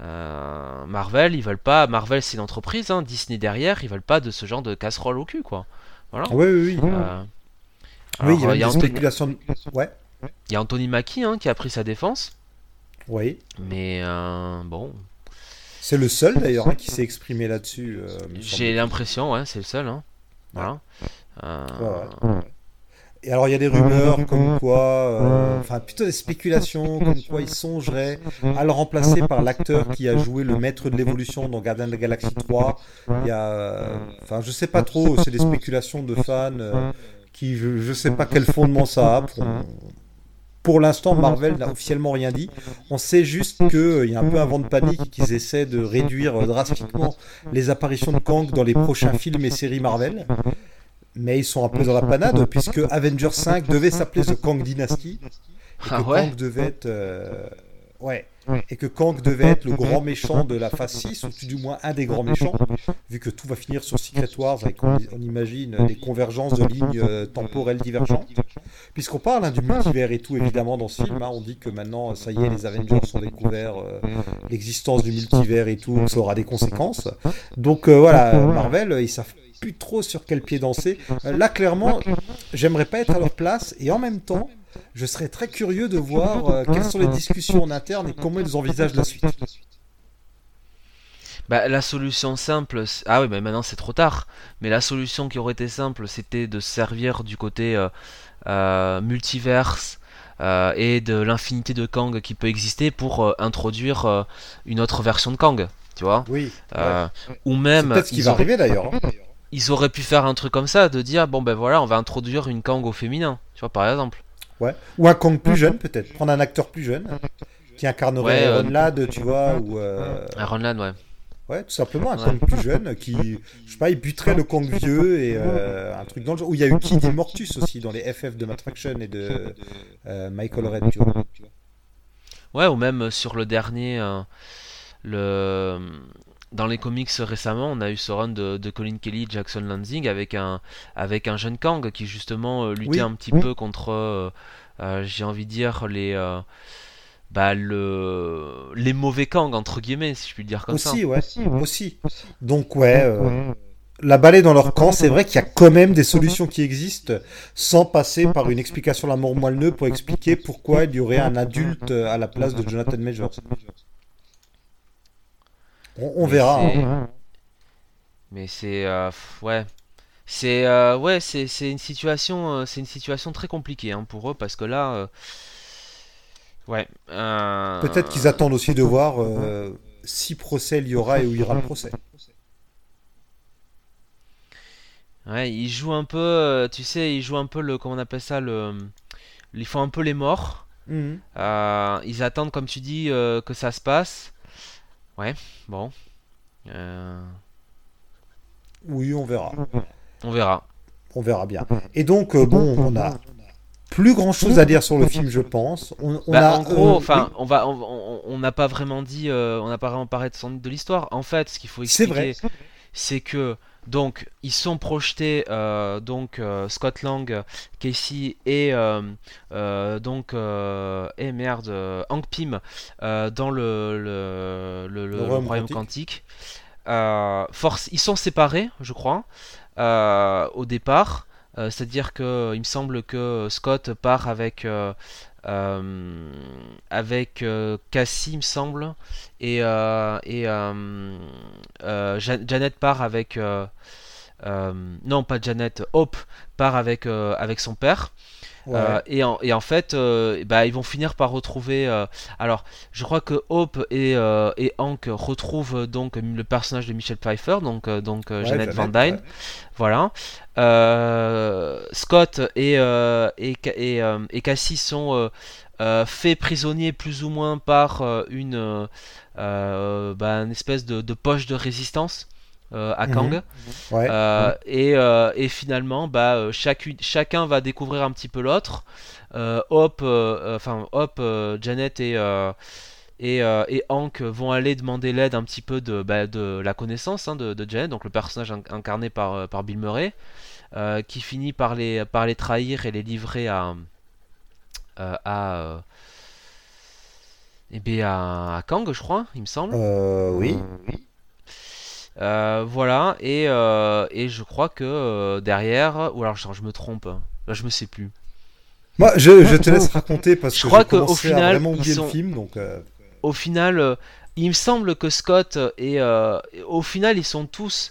euh, Marvel, ils veulent pas. Marvel, c'est une entreprise, hein, Disney derrière, ils veulent pas de ce genre de casserole au cul quoi. Voilà. Oui, oui, oui. Euh, Oui, il y alors, a il y a même des Anthony- de- Ouais, il y a Anthony Mackie hein, qui a pris sa défense, oui. mais euh, bon, C'est le seul d'ailleurs hein, qui s'est exprimé là-dessus. j'ai l'impression, ouais, c'est le seul. Voilà. Ouais, ouais. Et alors il y a des rumeurs comme quoi, euh, enfin plutôt des spéculations comme quoi il songerait à le remplacer par l'acteur qui a joué le maître de l'évolution dans Gardien de la Galaxie 3. Il y a, euh, enfin je sais pas trop, c'est des spéculations de fans euh, qui je, je sais pas quel fondement ça a. Pour, pour l'instant Marvel n'a officiellement rien dit. On sait juste qu'il y a un peu un vent de panique qu'ils essaient de réduire euh, drastiquement les apparitions de Kang dans les prochains films et séries Marvel. Mais ils sont un peu dans la panade puisque Avengers 5 devait s'appeler The Kang Dynasty et que Ah ouais Kang devait être euh, ouais et que Kang devait être le grand méchant de la phase 6 ou tout du moins un des grands méchants vu que tout va finir sur Secret Wars avec on, on imagine des convergences de lignes euh, temporelles divergentes. Puisqu'on parle hein, du multivers et tout évidemment dans ce film hein, on dit que maintenant ça y est les Avengers ont découvert euh, l'existence du multivers et tout ça aura des conséquences. Donc euh, voilà Marvel ils savent plus trop sur quel pied danser. Euh, là, clairement, j'aimerais pas être à leur place et en même temps, je serais très curieux de voir euh, quelles sont les discussions en interne et comment ils envisagent la suite. Bah, la solution simple, c'est- ah oui, mais maintenant c'est trop tard. Mais la solution qui aurait été simple, c'était de se servir du côté euh, euh, multiverse et de l'infinité de Kang qui peut exister pour introduire une autre version de Kang, tu vois? Oui. Ou C'est même, peut-être ce qui va arriver d'ailleurs. hein. Ils auraient pu faire un truc comme ça, de dire, bon ben voilà, on va introduire une Kang au féminin, tu vois, par exemple. Ouais. Ou un Kang plus jeune, peut-être. Prendre un acteur plus jeune qui incarnerait Ouais, euh, Iron Lad, tu vois, ou. euh, Iron Lad, ouais. Ouais, tout simplement, un Ouais. Kang plus jeune qui, je sais pas, il buterait le Kang vieux et euh, un truc dans le genre. Où il y a eu Kid Immortus aussi dans les FF de Matt Fraction et de euh, Michael Red, tu vois. Ouais, ou même euh, sur le dernier, euh, le... dans les comics récemment, on a eu ce run de, de Colin Kelly, Jackson Lansing avec un, avec un jeune Kang qui justement euh, luttait Oui. un petit peu contre, euh, euh, j'ai envie de dire, les, euh, bah, le, les mauvais Kang, entre guillemets, si je puis le dire comme ça. Aussi, ouais, aussi. Donc, ouais, euh, la balle dans leur camp, c'est vrai qu'il y a quand même des solutions qui existent sans passer par une explication la mort moelleux pour expliquer pourquoi il y aurait un adulte à la place de Jonathan Majors. On, on Mais verra. c'est- hein. Mais c'est euh, ouais, c'est euh, ouais, c'est c'est une situation, euh, c'est une situation très compliquée hein, pour eux parce que là, ouais. Peut-être qu'ils attendent aussi de voir si procès il y aura et où ira le procès. Ouais, ils jouent un peu, tu sais, ils jouent un peu le, comment on appelle ça, le, ils font un peu les morts. Mhm. Ils attendent, comme tu dis, que ça se passe. Ouais, bon, Euh, Oui, on verra. on verra. On verra bien. Et donc, euh, bon, on a plus grand chose à dire sur le film, je pense. On, on Bah, a, en gros, euh, enfin, on va, on n'a pas vraiment dit, on n'a pas vraiment parlé de, de l'histoire. En fait, ce qu'il faut expliquer, c'est que donc ils sont projetés euh, donc euh, Scott Lang, Casey et euh, donc et merde Hank Pym dans le le, le- le- le royaume quantique. force, ils sont séparés, je crois, au départ. C'est-à-dire que il me semble que Scott part avec euh, avec euh, Cassie, il me semble, et, euh, et Ja- Janet part avec non pas Janet, Hope part avec avec son père. Ouais. Euh, et, en, et en fait, euh, bah, ils vont finir par retrouver. euh, alors, je crois que Hope et, et Hank retrouvent donc le personnage de Michelle Pfeiffer, donc, donc Ouais, Janet Van Dyne. ouais. Voilà. Scott et, et, et, et Cassie sont faits prisonniers plus ou moins par une, bah, une espèce de, de poche de résistance à Mhm. Kang. Ouais. Euh, et, euh, et finalement, bah, euh, chacune- chacun va découvrir un petit peu l'autre. Euh, Hop, euh, euh, enfin Hop, euh, Janet et, euh, et, euh, et Hank vont aller demander l'aide un petit peu de, bah, de la connaissance hein, de, de Janet, donc le personnage in- incarné par, euh, par Bill Murray, euh, qui finit par les, par les trahir et les livrer à, euh, à, euh, eh bien, à, à Kang, je crois, il me semble. Euh, oui. Euh, voilà, et, euh, et je crois que euh, derrière, ou alors je, je me trompe, là je me sais plus. Moi, je, je te laisse raconter parce Je que crois j'ai que, au commencé à final, vraiment oublier sont- le film, donc euh, Au final, euh, il me semble que Scott et euh, au final ils sont tous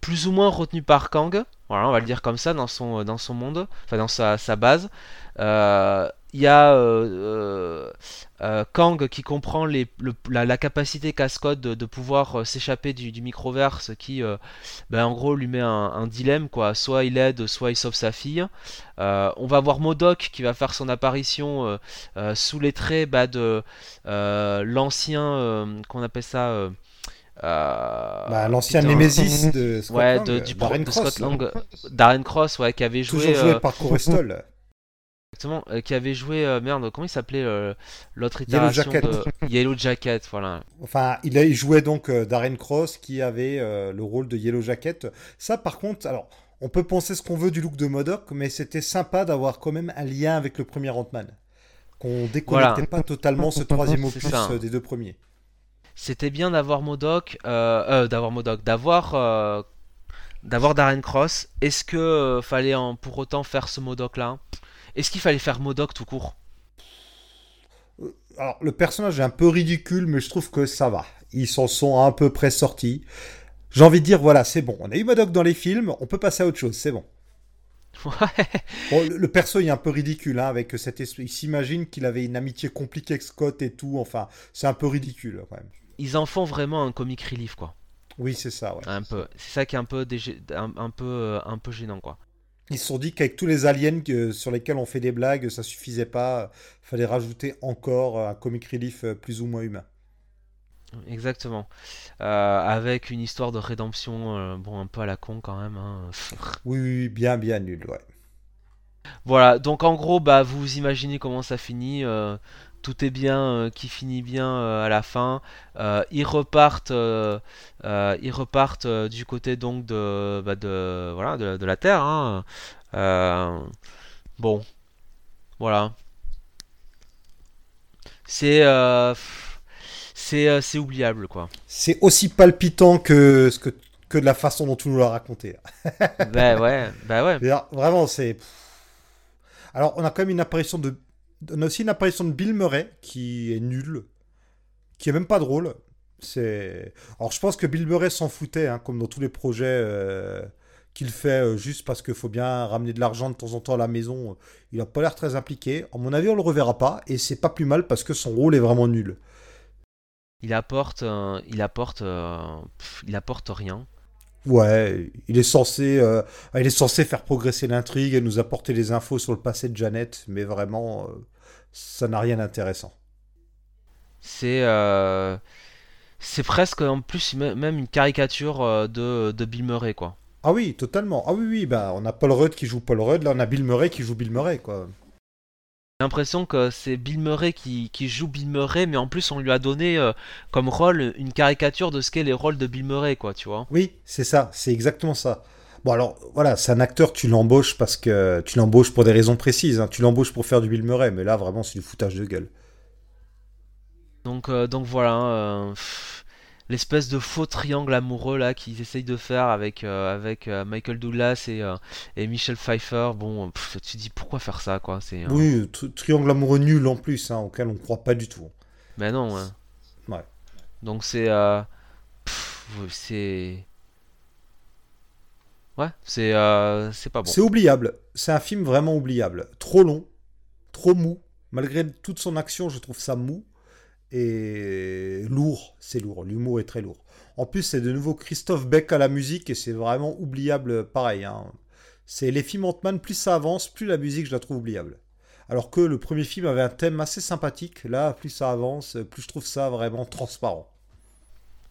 plus ou moins retenus par Kang. Voilà, on va le dire comme ça dans son dans son monde, enfin dans sa, sa base. Euh, Il y a euh, euh, euh, Kang qui comprend les, le- la, la capacité qu'a Scott de, de pouvoir s'échapper du, du microverse qui, euh, ben, en gros, lui met un, un dilemme quoi. Soit il aide, soit il sauve sa fille. On va voir Modoc qui va faire son apparition sous les traits bah, de l'ancien, qu'on appelle ça, euh, bah, l'ancien Némésis de Scott ouais, Lang, de, du Darren de Cross, Scott Lang, Darren Cross, ouais, qui avait joué, toujours joué euh, par Corestol. exactement, euh, qui avait joué, euh, merde, comment il s'appelait euh, l'autre Yellow itération Jacket. de Yellow Jacket, voilà. Enfin, il, a, il jouait donc euh, Darren Cross qui avait euh, le rôle de Yellow Jacket. Ça, par contre, alors, on peut penser ce qu'on veut du look de Modoc, mais c'était sympa d'avoir quand même un lien avec le premier Ant-Man. Qu'on déconnectait Voilà. pas totalement ce troisième opus ça. des deux premiers. C'était bien d'avoir Modoc, euh, euh, d'avoir Modoc, d'avoir euh, d'avoir Darren Cross. Est-ce que euh, fallait en- pour autant faire ce Modoc là Est-ce qu'il fallait faire Modoc tout court? Alors, le personnage est un peu ridicule, mais je trouve que ça va. Ils s'en sont à peu près sortis. J'ai envie de dire, voilà, c'est bon. On a eu Madoc dans les films, on peut passer à autre chose, c'est bon. Ouais. Bon, le, perso est un peu ridicule, hein, avec cet esprit. Il s'imagine qu'il avait une amitié compliquée avec Scott et tout. Enfin, c'est un peu ridicule, quand même. Ils en font vraiment un comic relief, quoi. Oui, c'est ça, ouais. Un peu. C'est ça qui est un peu, un, un peu, euh, un peu gênant, quoi. Ils se sont dit qu'avec tous les aliens que- sur lesquels on fait des blagues, ça suffisait pas. Fallait rajouter encore un comic relief euh, plus ou moins humain. Exactement. Euh, avec une histoire de rédemption, euh, bon, un peu à la con quand même. hein. Oui, oui, oui, bien, bien nul, ouais. Voilà, donc en gros, bah, vous imaginez comment ça finit. euh, tout est bien euh, qui finit bien euh, à la fin. Euh, ils repartent, ils repartent du côté donc de, bah, de, voilà, de, de la Terre. hein. Bon, voilà. C'est, c'est, oubliable quoi. C'est aussi palpitant que, ce que, que de la façon dont tu nous l'as raconté. bah ouais, bah ouais. Vraiment, c'est. Alors, on a quand même une apparition de. On a aussi une apparition de Bill Murray qui est nul, qui est même pas drôle. C'est. Alors, je pense que Bill Murray s'en foutait, hein, comme dans tous les projets euh, qu'il fait, euh, juste parce qu'il faut bien ramener de l'argent de temps en temps à la maison. Il a pas l'air très impliqué. À mon avis, on le reverra pas, et c'est pas plus mal parce que son rôle est vraiment nul. Il apporte, il apporte, euh, il apporte rien. Ouais, il est censé, euh, il est censé faire progresser l'intrigue et nous apporter des infos sur le passé de Janet, mais vraiment, euh, ça n'a rien d'intéressant. C'est euh, c'est presque en plus mê- même une caricature de, de Bill Murray quoi. Ah oui, totalement. Ah oui, oui, bah on a Paul Rudd qui joue Paul Rudd, là on a Bill Murray qui joue Bill Murray, quoi. J'ai l'impression que c'est Bill Murray qui, qui joue Bill Murray, mais en plus on lui a donné euh, comme rôle une caricature de ce qu'est les rôles de Bill Murray quoi, tu vois. Oui, c'est ça, c'est exactement ça. Bon alors, voilà, c'est un acteur, tu l'embauches parce que tu l'embauches pour des raisons précises, hein. Tu l'embauches pour faire du Bill Murray, mais là vraiment c'est du foutage de gueule. Donc euh, donc voilà, euh, pff, l'espèce de faux triangle amoureux là qu'ils essayent de faire avec euh, avec euh, Michael Douglas et euh, et Michelle Pfeiffer. Bon, pff, tu te dis pourquoi faire ça quoi, c'est Oui, tri- triangle amoureux nul en plus, hein, auquel on croit pas du tout. Ben non, ouais. Ouais. Donc c'est pff, c'est ouais, c'est c'est pas bon. C'est oubliable. C'est un film vraiment oubliable. Trop long, trop mou. Malgré toute son action, je trouve ça mou. Et lourd, c'est lourd. L'humour est très lourd. En plus, c'est de nouveau Christophe Beck à la musique et c'est vraiment oubliable pareil. hein. C'est les films Ant-Man, plus ça avance, plus la musique, je la trouve oubliable. Alors que le premier film avait un thème assez sympathique. Là, plus ça avance, plus je trouve ça vraiment transparent.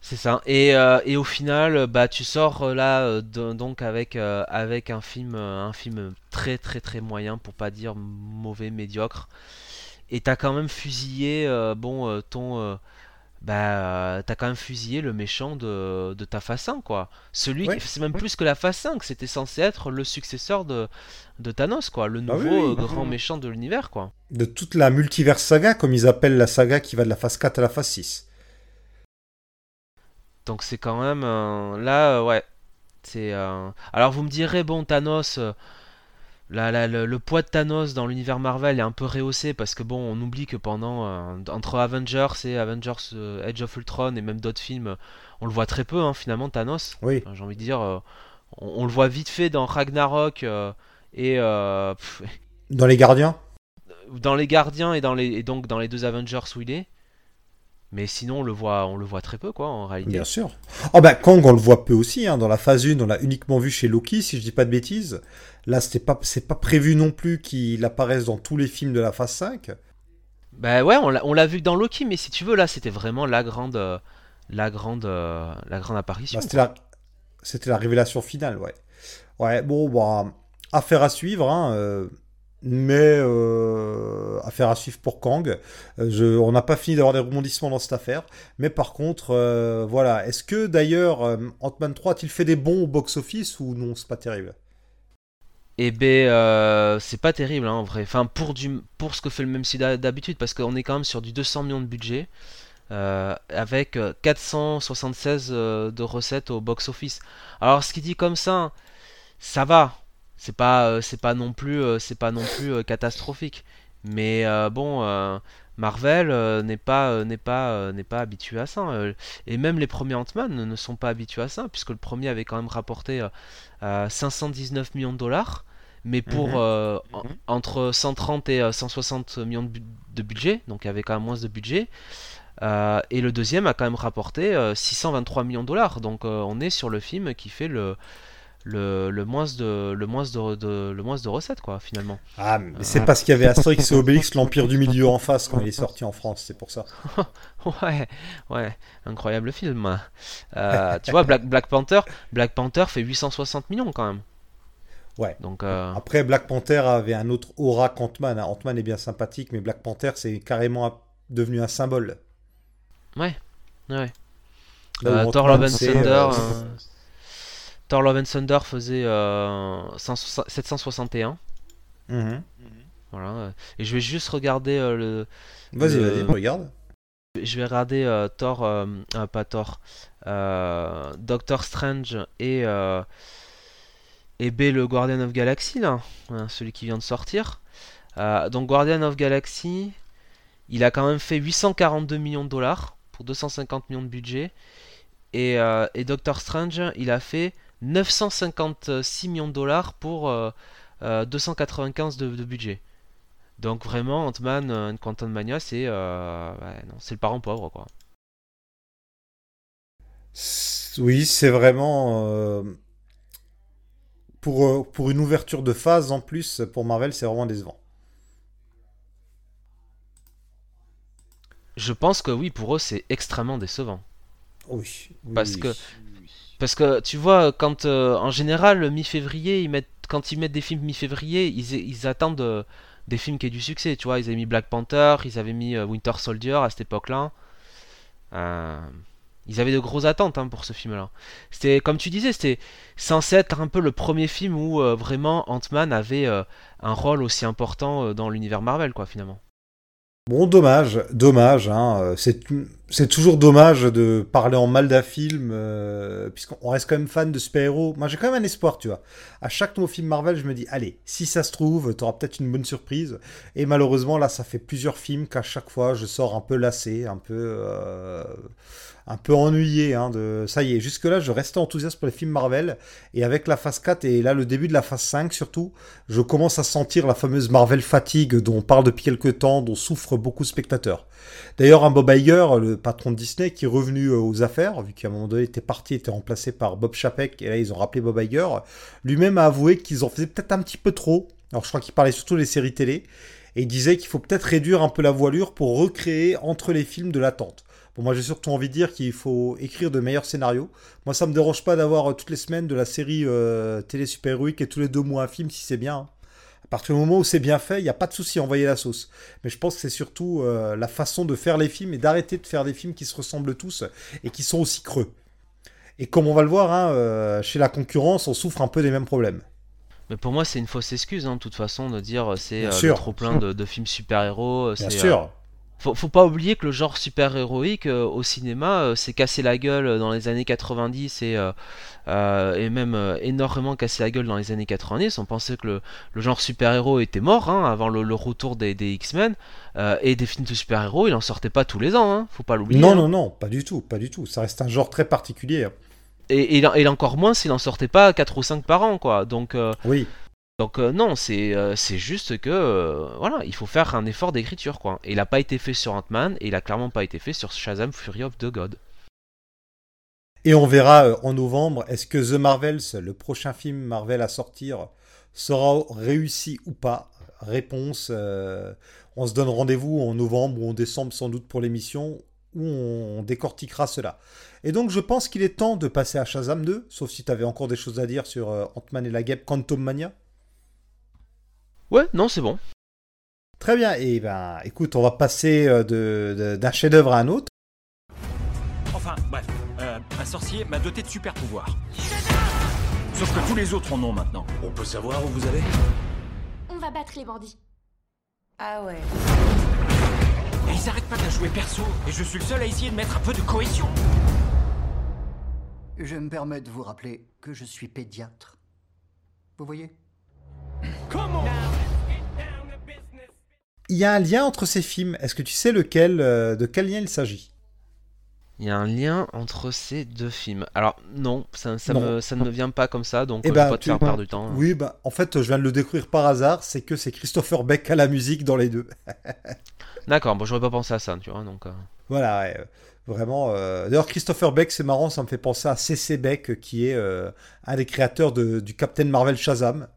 C'est ça. Et, euh, au final, bah tu sors euh, là euh, donc avec avec un film un film très très très moyen pour pas dire mauvais, médiocre. Et t'as quand même fusillé euh, bon euh, ton euh, bah t'as quand même fusillé le méchant de, de ta phase 5 quoi. Celui Ouais, qui c'est même plus que la phase 5, c'était censé être le successeur de de Thanos quoi, le Ah oui, nouveau oui. grand méchant de l'univers quoi. De toute la multiverse saga, comme ils appellent la saga qui va de la phase 4 à la phase 6. Donc c'est quand même là ouais. C'est alors vous me direz bon Thanos la- la- le, le poids de Thanos dans l'univers Marvel est un peu rehaussé parce que bon on oublie que pendant euh, entre Avengers et Avengers euh, Age of Ultron et même d'autres films euh, on le voit très peu hein, finalement Thanos. Oui. J'ai envie de dire euh, on, on le voit vite fait dans Ragnarok euh, et euh, pff, Dans Les Gardiens? dans les Gardiens et dans les et donc dans les deux Avengers où il est. Mais sinon on le voit on le voit très peu quoi en réalité. Bien sûr. Oh bah Kang, on le voit peu aussi. Hein. Dans la phase 1, on l'a uniquement vu chez Loki, si je dis pas de bêtises. Là, c'était pas, c'est pas prévu non plus qu'il apparaisse dans tous les films de la phase 5. Bah ouais, on l'a vu dans Loki, mais si tu veux, là, c'était vraiment la grande, euh, la grande, euh, la grande apparition. Bah, c'était, la, c'était la révélation finale, ouais. Ouais, bon, bah, affaire à suivre, hein, euh, mais euh, affaire à suivre pour Kang. Euh, je, on n'a pas fini d'avoir des rebondissements dans cette affaire. Mais par contre, euh, voilà. Est-ce que d'ailleurs, Ant-Man 3 a-t-il fait des bons au box-office ou non C'est pas terrible? Et ben, c'est pas terrible, hein, en vrai. Enfin, pour du, pour ce que fait le même site d'habitude, parce qu'on est quand même sur du 200 millions de budget. avec euh, 476 euh, de recettes au box-office. Alors, ce qui dit comme ça, ça va. C'est pas, euh, c'est pas non plus, euh, c'est pas non plus euh, catastrophique. Mais bon, Marvel n'est pas, n'est pas, n'est pas habitué à ça. euh, et même les premiers Ant-Man ne sont pas habitués à ça, puisque le premier avait quand même rapporté euh, euh, 519 millions de dollars. Mais pour Mhm. euh, en- Mhm. entre 130 et euh, 160 millions de, bu- de budget, donc il y avait quand même moins de budget. Euh, et le deuxième a quand même rapporté euh, 623 millions de dollars. Donc on est sur le film qui fait le, le, le moins de, le moins de, de- le moins de recettes, quoi, finalement. Ah, mais c'est parce qu'il y avait Astérix et Obélix, l'Empire du Milieu en face quand il est sorti en France, c'est pour ça. Ouais, ouais, incroyable film. Euh, tu vois, Black, Black Panther, Black Panther fait 860 millions quand même. Ouais. Donc, euh, Après, Black Panther avait un autre aura qu'Ant-Man. hein. Ant-Man est bien sympathique, mais Black Panther, c'est carrément devenu un symbole. ouais. Euh, Thor Love and Thunder, euh, euh, Thor Love and Thunder faisait euh, 160 761. Mhm. Voilà. euh, Et je vais juste regarder euh, le. Vas-y, Le- vas-y, regarde. Je vais regarder euh, Thor, euh, pas Thor, euh, Doctor Strange et euh, et B le Guardian of Galaxy là, hein, celui qui vient de sortir. Euh, donc Guardian of Galaxy, il a quand même fait 842 millions de dollars pour 250 millions de budget et, euh, et Doctor Strange, il a fait 956 millions de dollars pour euh, euh, 295 de, de budget. Donc vraiment, Ant-Man and Quantum Mania, c'est euh, ouais, non, c'est le parent pauvre quoi. Oui, c'est vraiment. euh, Pour, euh, pour une ouverture de phase en plus, pour Marvel, c'est vraiment décevant. Je pense que oui, pour eux, c'est extrêmement décevant. Oui. oui, Parce que- Parce que tu vois, quand euh, en général, mi-février, ils mettent, quand ils mettent des films mi-février, ils, attendent euh, des films qui aient du succès. Tu vois, ils avaient mis Black Panther, ils avaient mis euh, Winter Soldier à cette époque-là. Ils avaient de grosses attentes hein, pour ce film-là. C'était, comme tu disais, c'était censé être un peu le premier film où vraiment Ant-Man avait un rôle aussi important dans l'univers Marvel, quoi, finalement. Bon, dommage, dommage. Hein. C'est c'est toujours dommage de parler en mal d'un film, euh, puisqu'on reste quand même fan de super-héros. Moi, j'ai quand même un espoir, tu vois. À chaque nouveau film Marvel, je me dis, allez, si ça se trouve, t'auras peut-être une bonne surprise. Et malheureusement, là, ça fait plusieurs films qu'à chaque fois, je sors un peu lassé, un peu, euh, un peu ennuyé. Hein. Ça y est, jusque-là, je restais enthousiaste pour les films Marvel. Et avec la phase 4 et là, le début de la phase 5, surtout, je commence à sentir la fameuse Marvel fatigue dont on parle depuis quelques temps, dont souffrent beaucoup de spectateurs. D'ailleurs, un Bob Iger, le patron de Disney, qui est revenu euh, aux affaires, vu qu'à un moment donné, il était parti, était remplacé par Bob Chapek, et là, ils ont rappelé Bob Iger, lui-même a avoué qu'ils en faisaient peut-être un petit peu trop. Alors, je crois qu'il parlait surtout des séries télé, et il disait qu'il faut peut-être réduire un peu la voilure pour recréer entre les films de l'attente. Bon, moi, j'ai surtout envie de dire qu'il faut écrire de meilleurs scénarios. Moi, ça me dérange pas d'avoir euh, toutes les semaines de la série euh, télé super-héroïque et tous les deux mois un film si c'est bien. hein. À partir du moment où c'est bien fait, il n'y a pas de souci à envoyer la sauce. Mais je pense que c'est surtout euh, la façon de faire les films et d'arrêter de faire des films qui se ressemblent tous et qui sont aussi creux. Et comme on va le voir, hein, euh, chez la concurrence, on souffre un peu des mêmes problèmes. Mais pour moi, c'est une fausse excuse, hein, de toute façon, de dire euh, c'est euh, trop plein de, de films super-héros. Bien c'est, sûr. Faut, faut pas oublier que le genre super-héroïque euh, au cinéma euh, s'est cassé la gueule euh, dans les années 90 et, euh, et même énormément cassé la gueule dans les années 90. On pensait que le, le genre super-héros était mort hein, avant le, le retour des, des X-Men. et des films de super-héros, il en sortait pas tous les ans, hein, faut pas l'oublier. Non, hein. non, non, pas du tout, pas du tout. Ça reste un genre très particulier. Et, et, et encore moins s'il en sortait pas 4 ou 5 par an, quoi. Donc. Oui. Donc euh, non, c'est euh, c'est juste que euh, voilà, il faut faire un effort d'écriture quoi. Et il a pas été fait sur Ant-Man et il a clairement pas été fait sur Shazam Fury of the God. Et on verra en novembre, est-ce que The Marvels, le prochain film Marvel à sortir, sera réussi ou pas? Réponse, on se donne rendez-vous en novembre ou en décembre sans doute pour l'émission, où on décortiquera cela. Et donc je pense qu'il est temps de passer à Shazam 2, sauf si tu avais encore des choses à dire sur Ant-Man et la Guêpe Quantum Mania. Ouais, non, c'est bon. Très bien, et ben écoute, on va passer euh, de- de- d'un chef-d'œuvre à un autre. Enfin, bref, euh, un sorcier m'a doté de super pouvoirs. Sauf que tous les autres en ont maintenant. On peut savoir où vous allez? On va battre les bandits. Ah ouais. Et ils arrêtent pas de la jouer perso. Et je suis le seul à essayer de mettre un peu de cohésion. Je me permets de vous rappeler que je suis pédiatre. Vous voyez? Comment? Il y a un lien entre ces films. Est-ce que tu sais lequel, euh, de quel lien il s'agit? Il y a un lien entre ces deux films. Alors non, ça, ça, Non. Me, ça ne me vient pas comme ça, donc Eh euh, ben, je pas te tu- faire perdre du temps. Oui, bah, en fait, je viens de le découvrir par hasard. C'est que c'est Christopher Beck à la musique dans les deux. D'accord, bon j'aurais pas pensé à ça, tu vois, donc... euh, Voilà, ouais, vraiment. euh, D'ailleurs, Christopher Beck, c'est marrant, ça me fait penser à C.C. Beck, qui est un des créateurs de- du Captain Marvel Shazam.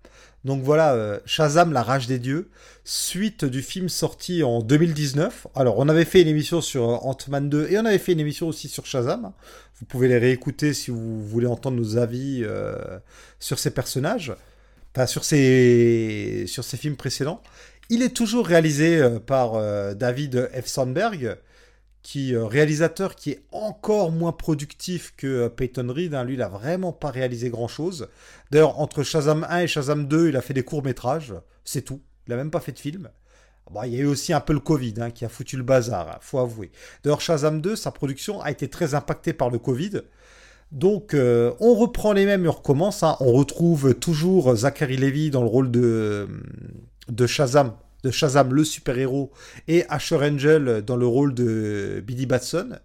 Donc voilà, euh, Shazam, la rage des dieux, suite du film sorti en 2019. Alors, on avait fait une émission sur euh, Ant-Man 2 et on avait fait une émission aussi sur Shazam. Vous pouvez les réécouter si vous voulez entendre nos avis euh, sur ces personnages, enfin sur ces, films précédents. Il est toujours réalisé par David F. Sandberg, qui euh, réalisateur qui est encore moins productif que euh, Peyton Reed. hein. Lui, il a vraiment pas réalisé grand chose. D'ailleurs, entre Shazam 1 et Shazam 2, il a fait des courts métrages, c'est tout. Il a même pas fait de film. Bon, il y a eu aussi un peu le Covid hein, qui a foutu le bazar, hein, faut avouer. D'ailleurs, Shazam 2, sa production a été très impactée par le Covid. Donc, euh, on reprend les mêmes et on recommence. On retrouve toujours Zachary Levy dans le rôle de, de Shazam, de Shazam le super-héros, et Asher Angel dans le rôle de Billy Batson.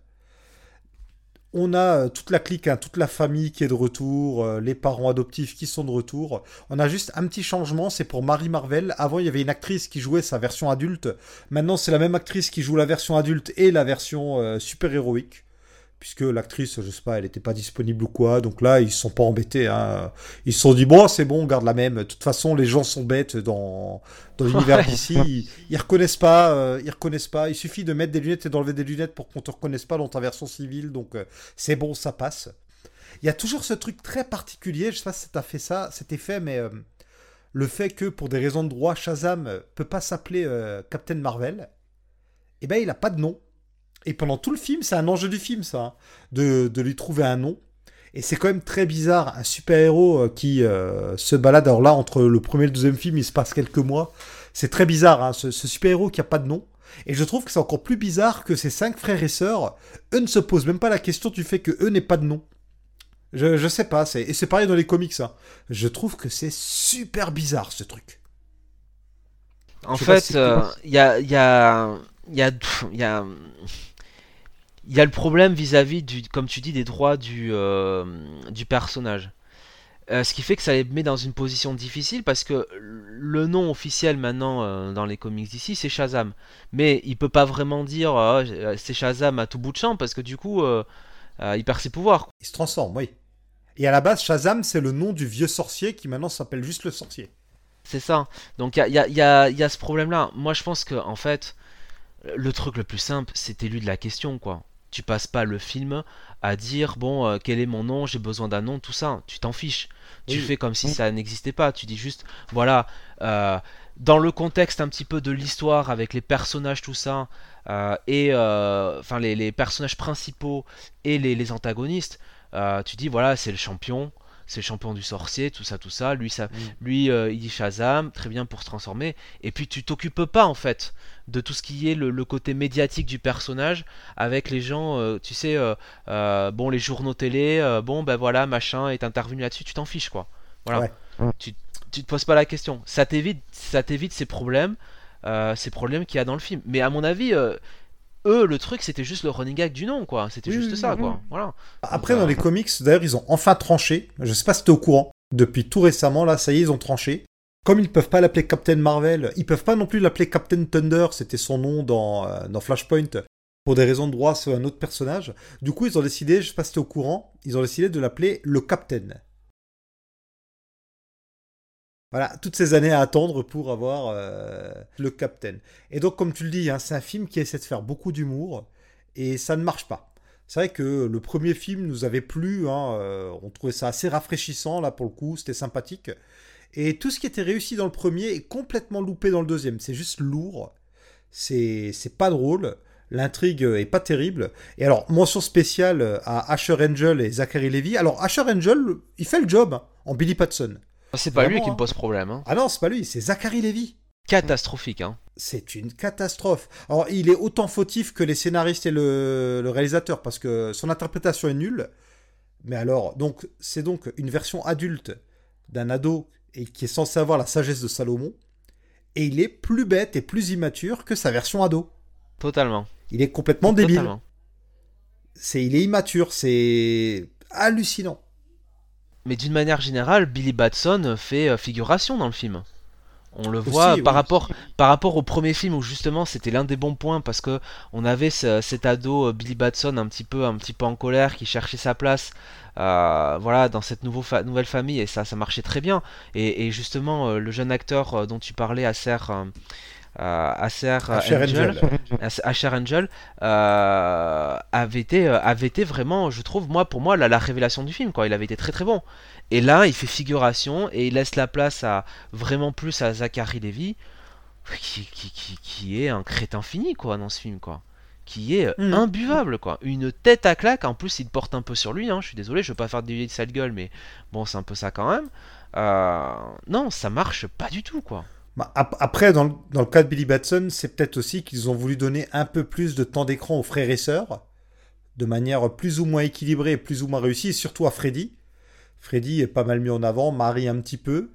On a euh, toute la clique, hein, toute la famille qui est de retour, euh, les parents adoptifs qui sont de retour. On a juste un petit changement, c'est pour Marie Marvel. Avant, il y avait une actrice qui jouait sa version adulte. Maintenant, c'est la même actrice qui joue la version adulte et la version euh, super-héroïque. Puisque l'actrice, je sais pas, elle n'était pas disponible ou quoi. Donc là, ils sont pas embêtés. hein. Ils se sont dit, bon, c'est bon, on garde la même. De toute façon, les gens sont bêtes dans, dans l'univers Ouais. d'ici. Ils, ils reconnaissent pas. euh, ils reconnaissent pas. Il suffit de mettre des lunettes et d'enlever des lunettes pour qu'on te reconnaisse pas dans ta version civile. Donc euh, c'est bon, ça passe. Il y a toujours ce truc très particulier. Je sais pas si t'as fait ça, cet effet, mais euh, le fait que pour des raisons de droit, Shazam euh, peut pas s'appeler Captain Marvel, eh ben il a pas de nom. Et pendant tout le film, c'est un enjeu du film, ça, hein, de, de lui trouver un nom. Et c'est quand même très bizarre, un super-héros euh, qui euh, se balade. Alors là, entre le premier et le deuxième film, il se passe quelques mois. C'est très bizarre, hein, ce, ce super-héros qui a pas de nom. Et je trouve que c'est encore plus bizarre que ses cinq frères et sœurs, eux ne se posent même pas la question du fait que eux n'aient pas de nom. Je, je sais pas, c'est- et c'est pareil dans les comics. hein. Je trouve que c'est super bizarre ce truc. En Je si fait, euh, il y a, il y a, y a, y a, il y a le problème vis-à-vis du, comme tu dis, des droits du, euh, du personnage. Euh, ce qui fait que ça les met dans une position difficile parce que le nom officiel maintenant euh, dans les comics d'ici c'est Shazam. Mais il peut pas vraiment dire euh, c'est Shazam à tout bout de champ parce que du coup il perd ses pouvoirs. Il se transforme, oui. Et à la base, Shazam, c'est le nom du vieux sorcier qui maintenant s'appelle juste le sorcier. C'est ça. Donc il y y y y a ce problème-là. Moi je pense que en fait, le truc le plus simple, c'est élu de la question quoi. Tu passes pas le film à dire bon euh, quel est mon nom, j'ai besoin d'un nom, tout ça. Tu t'en fiches. Tu fais comme si ça n'existait pas. Tu dis juste voilà. euh, dans le contexte un petit peu de l'histoire avec les personnages tout ça euh, et enfin les, les personnages principaux et les, les antagonistes tu dis voilà c'est le champion c'est le champion du sorcier tout ça tout ça. Lui ça lui euh, il dit Shazam très bien pour se transformer. Et puis tu t'occupes pas en fait de tout ce qui est le, le côté médiatique du personnage avec les gens euh, tu sais euh, euh, bon les journaux télé euh, bon ben voilà machin est intervenu là-dessus tu t'en fiches quoi. Voilà. Ouais. tu, tu te poses pas la question. Ça t'évite ça t'évite ces problèmes euh, ces problèmes qu'il y a dans le film. Mais à mon avis euh, eux le truc c'était juste le running gag du nom quoi c'était Oui, juste oui, ça oui. quoi voilà Après, Donc, dans euh, les comics, d'ailleurs, ils ont enfin tranché. Je sais pas si t'es au courant. Depuis tout récemment, là, ça y est, ils ont tranché. Comme ils peuvent pas l'appeler Captain Marvel, ils peuvent pas non plus l'appeler Captain Thunder, c'était son nom dans, euh, dans Flashpoint. Pour des raisons de droit, c'est un autre personnage. Du coup, ils ont décidé, je sais pas si t'es au courant, ils ont décidé de l'appeler le Captain. Voilà, toutes ces années à attendre pour avoir euh, le Captain. Et donc, comme tu le dis, hein, c'est un film qui essaie de faire beaucoup d'humour, et ça ne marche pas. C'est vrai que le premier film nous avait plu, hein, euh, on trouvait ça assez rafraîchissant, là, pour le coup, c'était sympathique. Et tout ce qui était réussi dans le premier est complètement loupé dans le deuxième. C'est juste lourd, c'est pas drôle, l'intrigue est pas terrible. Et alors, mention spéciale à Asher Angel et Zachary Levy. Alors, Asher Angel, il fait le job hein, en Billy Patson. C'est pas lui qui me pose problème hein. Ah non, c'est pas lui, c'est Zachary Levy. catastrophique hein C'est une catastrophe. Alors, il est autant fautif que les scénaristes et le, le réalisateur, parce que son interprétation est nulle. Mais alors, donc, c'est donc une version adulte d'un ado et qui est censé avoir la sagesse de Salomon. et il est plus bête et plus immature que sa version ado. Totalement. Il est complètement débile. Totalement. C'est, il est immature, c'est hallucinant. Mais d'une manière générale, Billy Batson fait euh, figuration dans le film. On le voit Aussi, par oui. rapport par rapport au premier film où justement c'était l'un des bons points parce que on avait ce- cet ado euh, Billy Batson un petit peu un petit peu en colère qui cherchait sa place euh, voilà dans cette nouveau fa- nouvelle famille et ça ça marchait très bien et, et justement euh, le jeune acteur dont tu parlais Acer euh, euh, Angel, Angel. Euh, avait été euh, avait été vraiment je trouve moi pour moi la, la révélation du film quoi. Il avait été très très bon. Et là il fait figuration et il laisse la place à vraiment plus à Zachary Levy qui, qui, qui, qui est un crétin fini quoi dans ce film quoi. Qui est Mhm. imbuvable quoi. Une tête à claque. En plus il porte un peu sur lui hein. je suis désolé je veux pas faire des de sale gueule mais bon c'est un peu ça quand même. Euh, non ça marche pas du tout quoi Bah, ap- Après, dans le, cas de Billy Batson, c'est peut-être aussi qu'ils ont voulu donner un peu plus de temps d'écran aux frères et sœurs, de manière plus ou moins équilibrée plus ou moins réussie, et surtout à Freddy. Freddy est pas mal mis en avant, Marie un petit peu.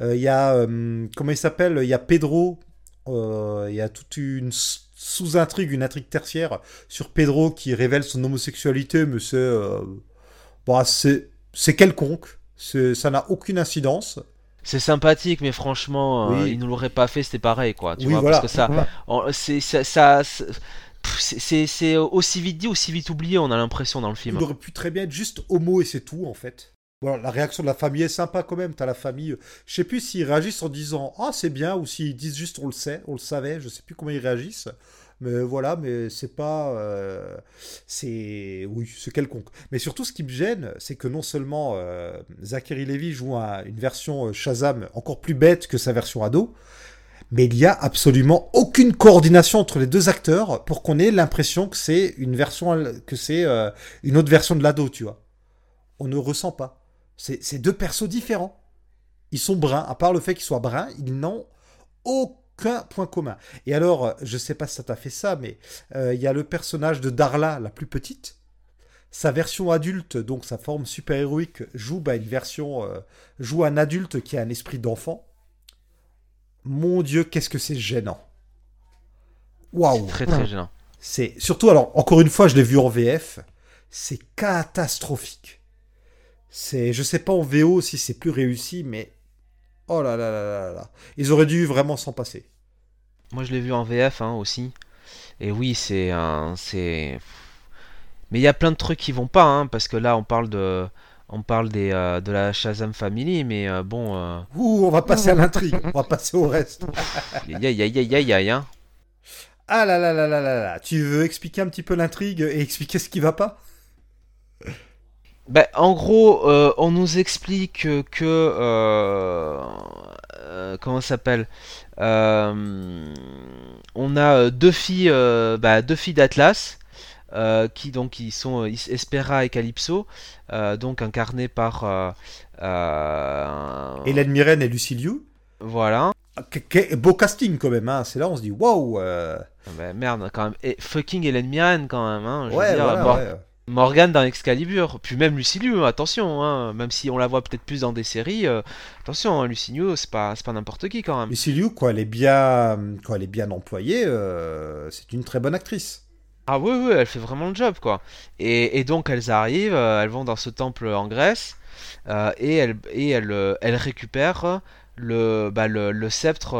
Euh, Il y a, euh, comment il s'appelle? Il y a Pedro, euh, il y a toute une sous-intrigue, une intrigue tertiaire sur Pedro qui révèle son homosexualité, mais c'est bah, quelconque, ça n'a aucune incidence. C'est sympathique mais franchement euh, Oui. il nous l'aurait pas fait c'était pareil quoi tu Oui, vois voilà. parce que ça Voilà. c'est ça, ça- c'est- aussi vite dit aussi vite oublié on a l'impression dans le film Il aurait pu très bien être juste homo et c'est tout en fait. Voilà, la réaction de la famille est sympa quand même. T'as la famille. Je sais plus s'ils réagissent en disant ah c'est bien ou s'ils disent juste on le sait, on le savait. Je sais plus comment ils réagissent. Mais voilà, mais c'est pas. euh, c'est. Oui, c'est quelconque. Mais surtout, ce qui me gêne, c'est que non seulement euh, Zachary Levy joue un- une version euh, Shazam encore plus bête que sa version ado, mais il y a absolument aucune coordination entre les deux acteurs pour qu'on ait l'impression que c'est une autre version de l'ado, tu vois. On ne ressent pas. C'est c'est deux persos différents. Ils sont bruns. À part le fait qu'ils soient bruns, ils n'ont aucun point commun. Et alors, euh, je sais pas si ça t'a fait ça, mais euh, il y a le personnage de Darla, la plus petite. Sa version adulte, donc sa forme super-héroïque, joue bah, une version. euh, joue un adulte qui a un esprit d'enfant. Mon Dieu, qu'est-ce que c'est gênant. Waouh! très très gênant C'est surtout alors encore une fois, je l'ai vu en VF, c'est catastrophique. C'est je sais pas en VO si c'est plus réussi mais oh là là là là là là. Ils auraient dû vraiment s'en passer. Moi, je l'ai vu en VF hein, aussi. Et oui, c'est un, c'est. Mais il y a plein de trucs qui vont pas, hein, parce que là, on parle de, on parle des, euh, de la Shazam Family, mais euh, bon, euh, Ouh, on va passer à l'intrigue, on va passer au reste. aïe aïe aïe aïe aïe aïe, hein. Ah là là là là là là, tu veux expliquer un petit peu l'intrigue et expliquer ce qui va pas? Ben, en gros, euh, on nous explique que, euh, euh, comment ça s'appelle On a deux filles, bah, deux filles d'Atlas. qui donc qui sont Espera et Calypso, donc incarnées par Hélène Mirren et Lucy Liu. voilà. Ah, que- beau casting quand même, hein. c'est là on se dit waouh. euh, Ah bah, merde quand même. Et fucking Hélène Mirren quand même. Hein, je veux Ouais, dire, voilà, Mor- ouais. Morgane dans Excalibur, puis même Lucy Liu, attention, hein, même si on la voit peut-être plus dans des séries, euh, attention, hein, c'est pas, pas n'importe qui quand même. Lucy Liu, quand elle est bien, quand elle est bien employée, euh, c'est une très bonne actrice. Ah oui, oui, elle fait vraiment le job, quoi. Et, et donc elles arrivent, euh, elles vont dans ce temple en Grèce, euh, et elles, et elles, elles récupèrent le, bah, le, le sceptre,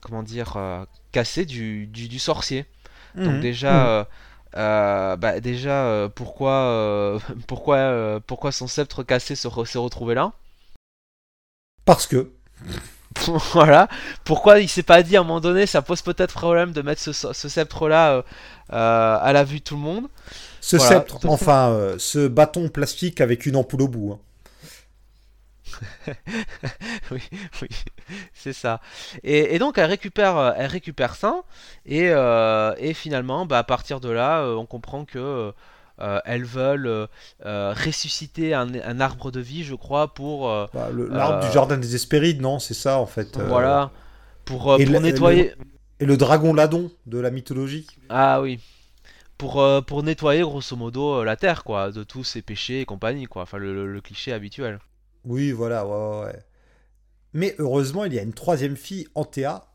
comment dire, cassé du, du, du sorcier. Donc Mhm. déjà, euh, euh, bah, déjà euh, pourquoi, euh, pourquoi, pourquoi son sceptre cassé se s'est retrouvé là? Parce que Voilà. Pourquoi il s'est pas dit à un moment donné, ça pose peut-être problème de mettre ce, ce sceptre là à la vue de tout le monde? ce Voilà. sceptre, enfin, ce bâton plastique avec une ampoule au bout. hein. oui, oui, c'est ça. Et, et donc elle récupère, euh, elle récupère ça, et, euh, et finalement, bah, à partir de là, euh, on comprend que euh, elles veulent euh, ressusciter un, un arbre de vie, je crois, pour Bah, L'arbre du jardin des Hespérides, non, c'est ça en fait. voilà, pour, et pour le- nettoyer. Et le dragon ladon de la mythologie. Ah oui. Pour, pour nettoyer grosso modo la terre quoi, de tous ses péchés et compagnie quoi, enfin le cliché habituel. Oui, voilà, ouais, ouais. Mais heureusement, il y a une troisième fille, Antea,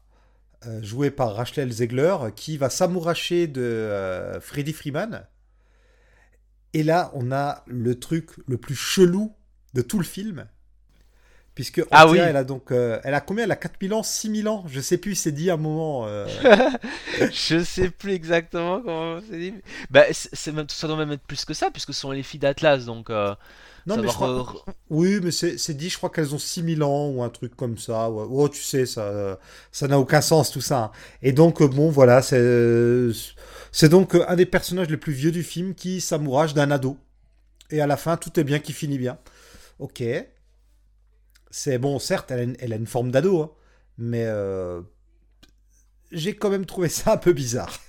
euh, jouée par Rachel Zegler, qui va s'amouracher de euh, Freddie Freeman. Et là, on a le truc le plus chelou de tout le film. Puisque Antea, Ah oui. elle a donc. euh, elle a combien? Elle a 4000 ans 6000 ans? Je sais plus, c'est dit à un moment. euh, Je sais plus exactement comment c'est dit. Bah, c'est c'est même, ça doit même être plus que ça, puisque ce sont les filles d'Atlas, donc. Non, mais crois- re- Oui, mais c'est dit, je crois qu'elles ont 6000 ans ou un truc comme ça. Ouais. Oh, tu sais, ça ça n'a aucun sens tout ça. hein. Et donc, euh, bon, voilà, c'est c'est donc euh, un des personnages les plus vieux du film qui s'amourage d'un ado. Et à la fin, tout est bien qui finit bien. Ok. C'est bon, certes, elle a une, elle a une forme d'ado, hein, mais euh, j'ai quand même trouvé ça un peu bizarre.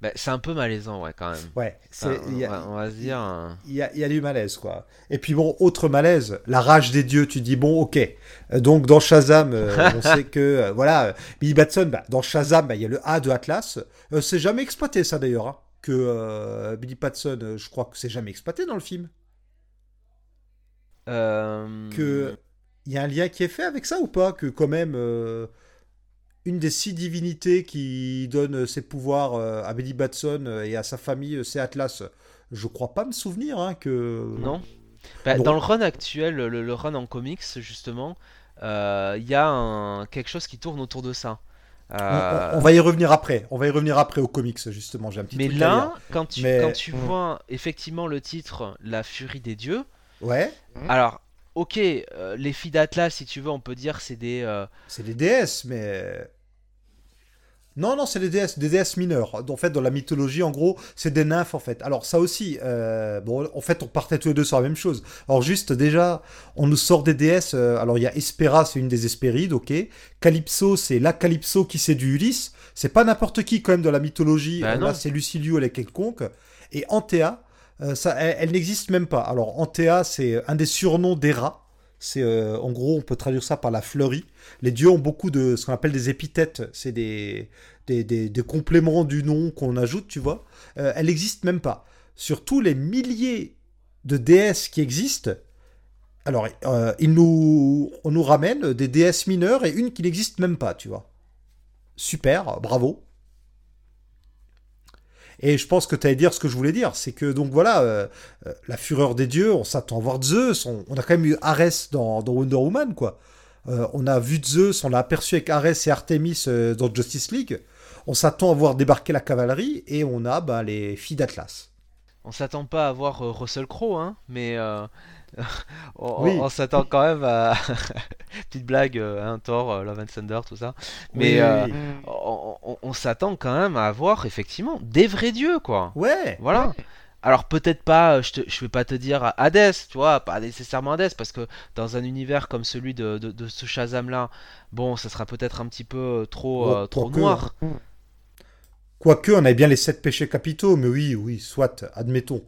Bah, c'est un peu malaisant, ouais, quand même. Ouais, c'est. Enfin, il y a- on, va, on va se dire. euh, il y, a, il y a du malaise, quoi. Et puis bon, autre malaise, la rage des dieux. Tu dis, bon, ok. Euh, donc dans Shazam, euh, on sait que, euh, voilà, Billy Batson, bah, dans Shazam, bah, il y a le A de Atlas. Euh, c'est jamais exploité, ça d'ailleurs. hein, que Billy Batson, je crois que c'est jamais exploité dans le film. Que il y a un lien qui est fait avec ça ou pas? Que quand même, une des six divinités qui donne ses pouvoirs euh, à Billy Batson euh, et à sa famille, euh, c'est Atlas. Je crois pas me souvenir hein, que. Non Bah. Dans le run actuel, le, le run en comics, justement, euh, il y a un, quelque chose qui tourne autour de ça. On, Euh, on- on va y revenir après. On va y revenir après aux comics, justement. J'ai un petit Mais là, quand tu, Mais- quand tu vois effectivement le titre La furie des dieux. Ouais, alors, ok, euh, les filles d'Atlas, si tu veux, on peut dire c'est des. euh, c'est des déesses, mais. Non, non, c'est des déesses, des déesses mineures. En fait, dans la mythologie, en gros, c'est des nymphes, en fait. Alors, ça aussi, euh, bon, en fait, on partait tous les deux sur la même chose. Alors, juste, déjà, on nous sort des déesses. alors, il y a Hespera, c'est une des Hespérides, ok. Calypso, c'est la Calypso qui séduit Ulysse. C'est pas n'importe qui, quand même, dans la mythologie. Bah là, c'est Luciliu, elle est quelconque. Et Antea, ça, elle, n'existe même pas. Alors, Antea, c'est un des surnoms d'Héra. C'est, euh, en gros, on peut traduire ça par la fleurie. Les dieux ont beaucoup de ce qu'on appelle des épithètes. C'est des, des, des- des compléments du nom qu'on ajoute, tu vois. Euh, elle n'existe même pas. Sur tous les milliers de déesses qui existent, alors, euh, nous, on nous ramène des déesses mineures et une qui n'existe même pas, tu vois. Super, bravo. Et je pense que tu allais dire ce que je voulais dire, c'est que donc voilà, euh, euh, la fureur des dieux, on s'attend à voir Zeus, on, a quand même eu Arès dans, Wonder Woman, quoi. Euh, on a vu Zeus, on l'a aperçu avec Arès et Artemis dans Justice League. On s'attend à voir débarquer la cavalerie et on a bah, les filles d'Atlas. On s'attend pas à voir Russell Crowe, hein, mais on, Oui. on s'attend quand même à. Petite blague, euh, hein, Thor, euh, Love and Thunder, tout ça. Mais Oui, euh, oui. on, on- on s'attend quand même à avoir effectivement des vrais dieux, quoi. Ouais, Voilà. Alors peut-être pas, je, te, je vais pas te dire Hades, tu vois, pas nécessairement Hades, parce que dans un univers comme celui de, de, de ce Shazam-là, bon, ça sera peut-être un petit peu trop, Bon, euh, trop quoique, noir. Quoique, on avait bien les sept péchés capitaux, mais oui, oui, soit, admettons.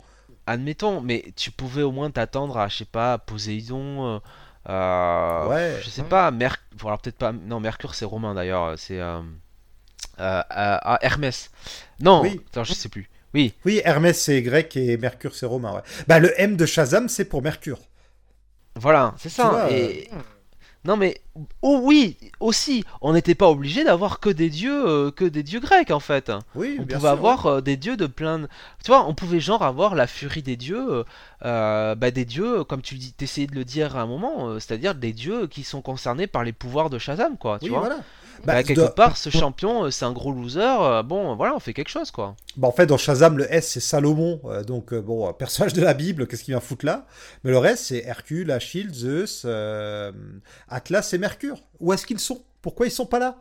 Admettons, mais tu pouvais au moins t'attendre à, je sais pas, Poséidon, euh, euh, Ouais. je sais pas, Merc... bon, alors peut-être pas, non, Mercure c'est romain d'ailleurs, c'est euh, euh, euh, ah, Hermès. Non, Oui. attends, je sais plus. Oui, Oui, Hermès c'est grec et Mercure c'est romain, ouais. Bah, le M de Shazam c'est pour Mercure. Voilà, c'est ça. vois, et... Non mais oh oui, aussi, on n'était pas obligé d'avoir que des dieux, euh, que des dieux grecs en fait. Oui, On bien pouvait sûr, avoir euh, des dieux de plein de... Tu vois, on pouvait genre avoir la furie des dieux, euh, bah, des dieux, comme tu dis, t'essayais de le dire à un moment, c'est-à-dire des dieux qui sont concernés par les pouvoirs de Shazam, quoi, tu Oui, vois. voilà. Bah, Bah, quelque part, ce champion, euh, c'est un gros loser, euh, bon, voilà, on fait quelque chose, quoi. Bah, en fait, dans Shazam, le S, c'est Salomon. euh, donc, euh, bon, euh, personnage de la Bible, qu'est-ce qu'il vient foutre là? Mais le reste, c'est Hercule, Achille, Zeus, euh, Atlas et Mercure. Où est-ce qu'ils sont? Pourquoi ils sont pas là?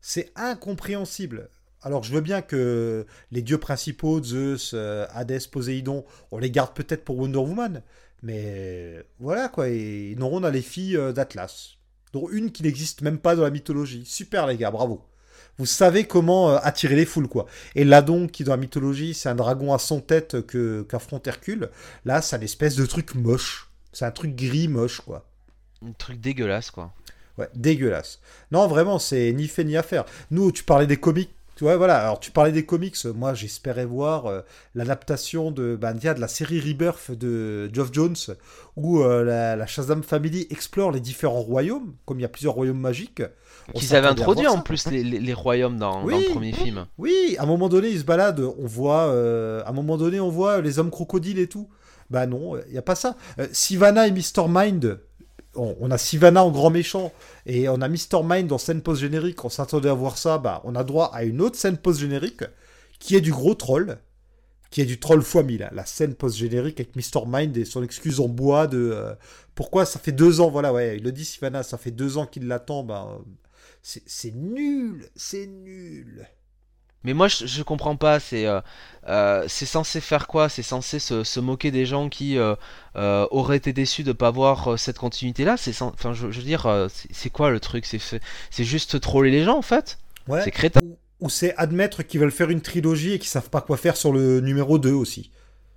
C'est incompréhensible. Alors, je veux bien que les dieux principaux, Zeus, euh, Hadès, Poséidon, on les garde peut-être pour Wonder Woman. Mais voilà, quoi. Et non, on a les filles euh, d'Atlas. Dont une qui n'existe même pas dans la mythologie. Super, les gars, bravo. Vous savez comment euh, attirer les foules, quoi. Et Ladon, qui dans la mythologie, c'est un dragon à 100 têtes que, qu'affronte Hercule. Là, c'est une espèce de truc moche. C'est un truc gris moche, quoi. Un truc dégueulasse, quoi. Ouais, dégueulasse. Non, vraiment, c'est ni fait ni à faire. Nous, tu parlais des comics Tu vois, voilà. Alors, tu parlais des comics. Moi, j'espérais voir euh, l'adaptation de, bah, de la série Rebirth de Geoff Jones, où euh, la, la Shazam Family explore les différents royaumes, comme il y a plusieurs royaumes magiques. Qu'ils avaient introduit en plus les, les- les royaumes dans, le premier film. Oui, à un moment donné, ils se baladent, on voit, euh, à un moment donné, on voit les hommes crocodiles et tout. Bah non, il n'y a pas ça. Sivana et Mr. Mind, on, a Sivana en grand méchant et on a Mr. Mind en scène post-générique. On s'attendait à voir ça, bah on a droit à une autre scène post-générique qui est du gros troll, qui est du troll fois 1000. La scène post-générique avec Mr. Mind et son excuse en bois de euh, pourquoi ça fait deux ans, voilà, ouais, il le dit Sivana, ça fait deux ans qu'il l'attend, bah euh, c'est nul, c'est nul. Mais moi, je, je comprends pas. C'est euh, euh, c'est censé faire quoi? C'est censé se, se moquer des gens qui euh, auraient été déçus de pas voir cette continuité-là? C'est enfin, je, je veux dire, c'est quoi le truc? C'est juste troller les gens en fait? Ouais. C'est crétin. Ou, ou c'est admettre qu'ils veulent faire une trilogie et qu'ils savent pas quoi faire sur le numéro 2 aussi.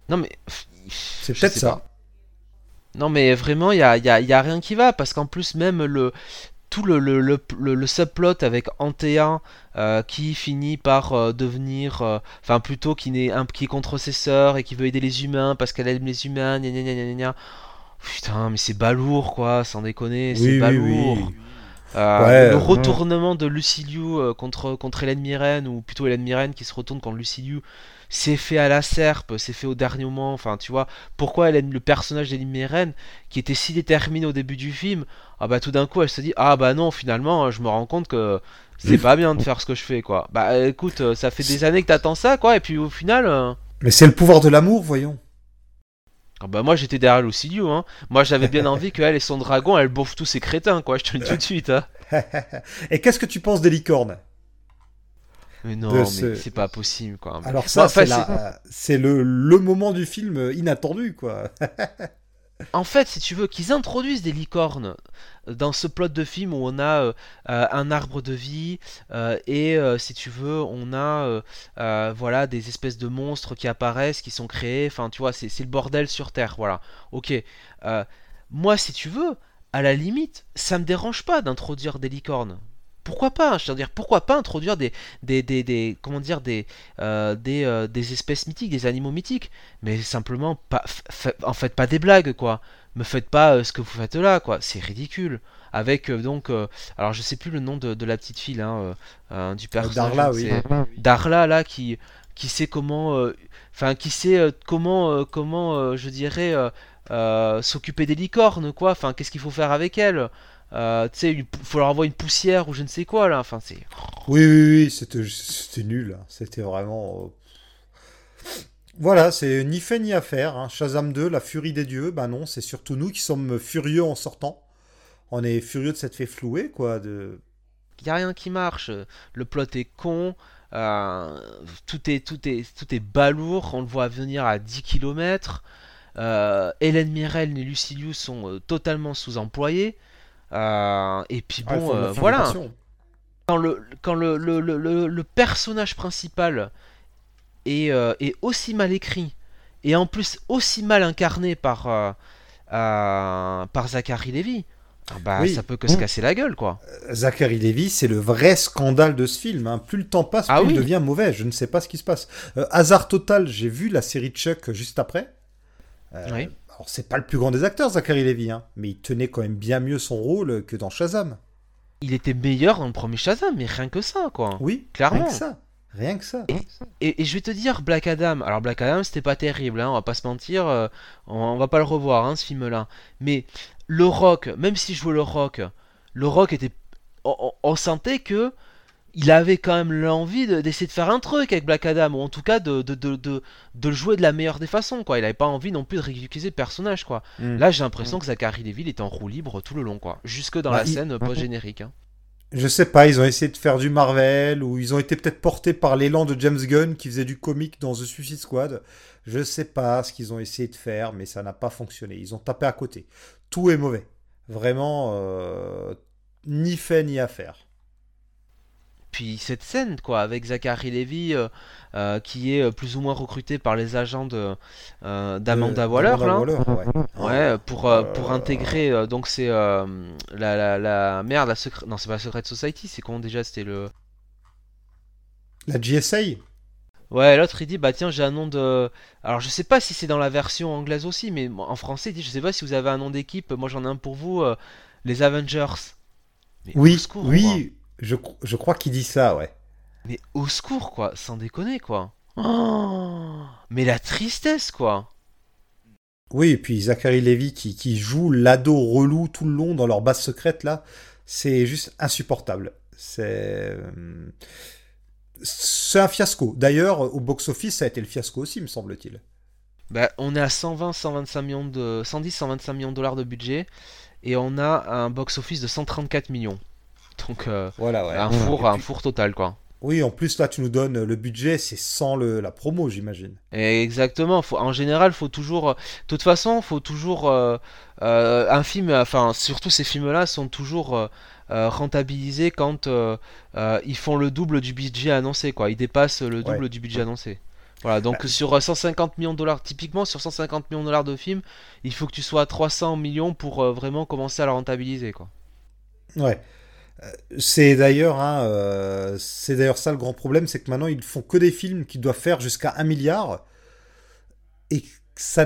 Non mais C'est peut-être ça. pas. Non mais vraiment, il y a, y a- y a rien qui va parce qu'en plus même le tout le, le, le, subplot avec Antea euh, qui finit par euh, devenir, euh, enfin plutôt qui, n'est un, qui est contre ses sœurs et qui veut aider les humains parce qu'elle aime les humains, gna gna gna. Putain, mais c'est balourd quoi, sans déconner, c'est Oui, balourd. oui. Ouais, le retournement de Luciliu contre, contre Hélène Mirren, ou plutôt Hélène Mirren qui se retourne contre Luciliu, c'est fait à la serpe, c'est fait au dernier moment. Enfin, tu vois, pourquoi Hélène, le personnage d'Hélène Mirren, qui était si déterminé au début du film, ah bah tout d'un coup elle se dit, ah bah non, finalement, je me rends compte que c'est pas bien de faire ce que je fais, quoi. Bah écoute, euh, ça fait des années que t'attends ça, quoi, et puis au final. euh, Mais c'est le pouvoir de l'amour, voyons. ah bah moi j'étais derrière Luciliu, hein. Moi j'avais bien envie qu'elle et son dragon, elle bouffe tous ces crétins, quoi, je te le dis tout de suite, hein. et qu'est-ce que tu penses des licornes? Mais non, mais ce- c'est pas possible, quoi. Alors ça, enfin, c'est le, le moment du film inattendu, quoi. En fait, si tu veux, qu'ils introduisent des licornes dans ce plot de film où on a euh, euh, un arbre de vie euh, et euh, si tu veux, on a voilà des espèces de monstres qui apparaissent, qui sont créés. Enfin, tu vois, c'est c'est le bordel sur Terre. Voilà. Ok. Moi, si tu veux, à la limite, ça me dérange pas d'introduire des licornes. Pourquoi pas Je veux dire, pourquoi pas introduire des, des, des, des- comment dire, des, euh, des, euh, des espèces mythiques, des animaux mythiques, mais simplement pas, en faites pas des blagues, quoi. Me faites pas euh, ce que vous faites là, quoi. C'est ridicule. Avec euh, donc, euh, alors je sais plus le nom de, de la petite fille, hein, euh, euh, du personnage. Darla, oui. c'est Darla là qui, qui sait comment, euh, enfin qui sait euh, comment, euh, comment, euh, je dirais, euh, euh, s'occuper des licornes, quoi. Enfin, qu'est-ce qu'il faut faire avec elle? Euh, tu sais, il faut leur envoyer une poussière ou je ne sais quoi là. Enfin, c'est. Oui, oui, oui, c'était nul. hein. C'était vraiment... euh, Voilà, c'est ni fait ni à faire. hein. Shazam 2, la furie des dieux, bah non, c'est surtout nous qui sommes furieux en sortant. On est furieux de cette fait flouer, quoi. De... Il y a rien qui marche. Le plot est con. euh, tout est tout est tout est balourd. On le voit venir à 10 km. Hélène Mirren et Lucilius sont euh, totalement sous-employés. Euh, et puis Ah, il bon, euh, voilà. Quand le quand le, le, le, personnage principal est, euh, est aussi mal écrit et en plus aussi mal incarné par euh, euh, par Zachary Levi, ah bah Oui. ça peut que se casser la gueule quoi. Zachary Levi, c'est le vrai scandale de ce film. hein. Plus le temps passe, plus Ah il oui. devient mauvais. Je ne sais pas ce qui se passe. Euh, hasard total, j'ai vu la série Chuck juste après. Oui. Alors, c'est pas le plus grand des acteurs, Zachary Levi, hein, mais il tenait quand même bien mieux son rôle que dans Shazam. Il était meilleur dans le premier Shazam, mais rien que ça, quoi. Oui, Clairement. Rien que ça. Rien que ça. Et, et je vais te dire, Black Adam. Alors, Black Adam, c'était pas terrible, hein, on va pas se mentir. euh, on, on va pas le revoir, hein, ce film-là. Mais le Rock, même si je jouais le Rock, le Rock était. On, on- on sentait que. Il avait quand même l'envie de- d'essayer de faire un truc avec Black Adam, ou en tout cas de, de, de, de, de le jouer de la meilleure des façons, quoi. Il avait pas envie non plus de ridiculiser le personnage, quoi. Mm. Là, j'ai l'impression que Zachary il était en roue libre tout le long, quoi. Jusque dans Bah, la il- scène post-générique. hein. Je sais pas, ils ont essayé de faire du Marvel, ou ils ont été peut-être portés par l'élan de James Gunn qui faisait du comique dans The Suicide Squad. Je sais pas ce qu'ils ont essayé de faire, mais ça n'a pas fonctionné. Ils ont tapé à côté. Tout est mauvais. Vraiment, euh, ni fait ni à faire. Puis cette scène, quoi, avec Zachary Levi, euh, euh, qui est euh, plus ou moins recruté par les agents de d'Amanda Waller, là. Waller, ouais. Ouais, pour, pour intégrer, donc c'est la, la, la merde, la secret... Non, c'est pas la Secret Society, c'est comment déjà C'était le... La GSA Ouais, l'autre il dit bah tiens j'ai un nom de. Alors je sais pas si c'est dans la version anglaise aussi, mais en français il dit je sais pas si vous avez un nom d'équipe. Moi j'en ai un pour vous, euh, les Avengers. Mais Oui, secours, oui, je, je crois qu'il dit ça, ouais. Mais au secours, quoi, sans déconner, quoi. Oh, mais la tristesse, quoi. Oui, et puis Zachary Levy qui, qui joue l'ado relou tout le long dans leur base secrète, là, c'est juste insupportable. C'est. euh, C'est un fiasco. D'ailleurs, au box-office, ça a été le fiasco aussi, me semble-t-il. Bah, on est à 120, 125 millions de, 110, 125 millions de dollars de budget, et on a un box-office de 134 millions. Donc, euh, Voilà, ouais. un four, puis- un four total, quoi. Oui, en plus, là, tu nous donnes le budget, c'est sans le, la promo, j'imagine. Exactement. Faut, en général, faut toujours. euh, De toute façon, faut toujours. euh, euh, un film, enfin, surtout ces films-là sont toujours euh, rentabilisés quand euh, euh, ils font le double du budget annoncé, quoi. Ils dépassent le double Ouais. du budget annoncé. Voilà, donc Bah, sur euh, 150 millions de dollars, typiquement sur 150 millions de dollars de film, il faut que tu sois à 300 millions pour euh, vraiment commencer à le rentabiliser, quoi. Ouais. C'est d'ailleurs hein, euh, c'est d'ailleurs ça le grand problème, c'est que maintenant ils font que des films qui doivent faire jusqu'à un milliard et ça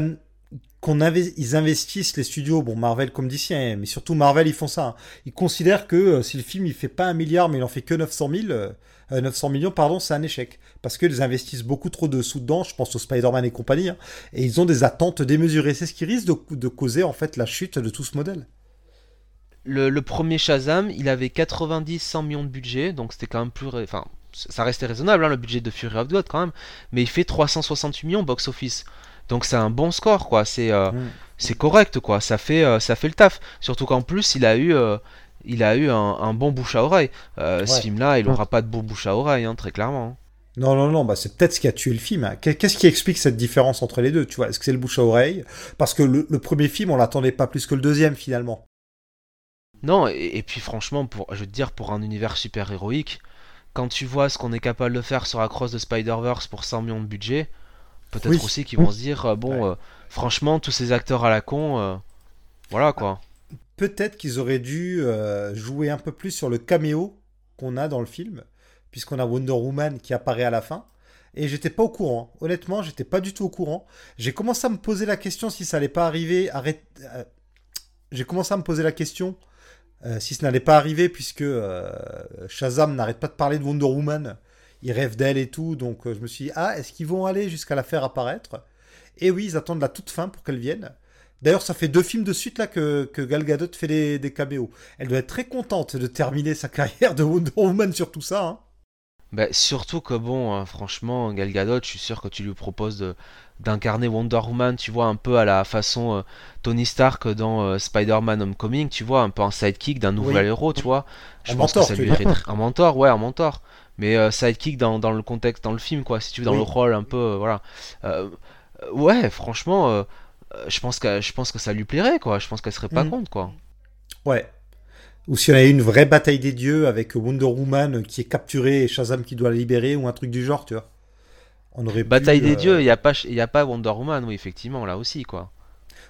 qu'on ils investissent les studios, bon Marvel comme d'ici, mais surtout Marvel ils font ça. hein. Ils considèrent que euh, si le film il fait pas un milliard mais il en fait que 900 000, euh, euh, 900 millions pardon, c'est un échec parce qu'ils investissent beaucoup trop de sous dedans. Je pense au Spider-Man et compagnie hein, et ils ont des attentes démesurées. C'est ce qui risque de, de causer en fait la chute de tout ce modèle. Le, le premier Shazam, il avait 90-100 millions de budget, donc c'était quand même plus. Enfin, ça restait raisonnable, hein, le budget de Fury of God quand même, mais il fait 368 millions box-office. Donc c'est un bon score, quoi. C'est euh, Mm. c'est correct, quoi. Ça fait, euh, ça fait le taf. Surtout qu'en plus, il a eu, euh, il a eu un, un bon bouche à oreille. Ce film-là, il aura pas de bon bouche à oreille, hein, très clairement. hein. Non, non, non, bah c'est peut-être ce qui a tué le film. hein. Qu'est- Qu'est-ce qui explique cette différence entre les deux, tu vois? Est-ce que c'est le bouche à oreille? Parce que le, le premier film, on l'attendait pas plus que le deuxième, finalement. Non, et, et puis franchement, pour, je veux te dire, pour un univers super héroïque, quand tu vois ce qu'on est capable de faire sur la cross de Spider-Verse pour 100 millions de budget, peut-être Oui. aussi qu'ils vont se dire, euh, bon, Ouais. euh, franchement, tous ces acteurs à la con, euh, voilà quoi. Peut-être qu'ils auraient dû euh, jouer un peu plus sur le caméo qu'on a dans le film, puisqu'on a Wonder Woman qui apparaît à la fin. Et j'étais pas au courant. Honnêtement, j'étais pas du tout au courant. J'ai commencé à me poser la question si ça allait pas arriver. Arrête. J'ai commencé à me poser la question euh, si ça n'allait pas arriver, puisque euh, Shazam n'arrête pas de parler de Wonder Woman. Il rêve d'elle et tout. Donc euh, je me suis dit, ah, est-ce qu'ils vont aller jusqu'à la faire apparaître? Et oui, ils attendent la toute fin pour qu'elle vienne. D'ailleurs, ça fait deux films de suite là que, que Gal Gadot fait des, des. Elle doit être très contente de terminer sa carrière de Wonder Woman sur tout ça. hein. Bah, surtout que bon, hein, franchement, Gal Gadot, je suis sûr que tu lui proposes de- d'incarner Wonder Woman, tu vois, un peu à la façon euh, Tony Stark dans euh, Spider-Man Homecoming, tu vois, un peu en sidekick d'un nouvel Oui. héros, tu vois. Je Un pense mentor, que ça lui très- un mentor, ouais, un mentor. Mais euh, sidekick dans, dans le contexte, dans le film, quoi, si tu veux, dans Oui. le rôle un peu, voilà. Ouais, franchement, je pense que je pense que ça lui plairait, quoi. Je pense qu'elle serait pas Mhm. contre, quoi. Ouais. Ou si on avait une vraie bataille des dieux avec Wonder Woman qui est capturée et Shazam qui doit la libérer ou un truc du genre, tu vois. On aurait pu, Bataille des euh, dieux, il y a pas, y a pas Wonder Woman, oui, effectivement, là aussi, quoi.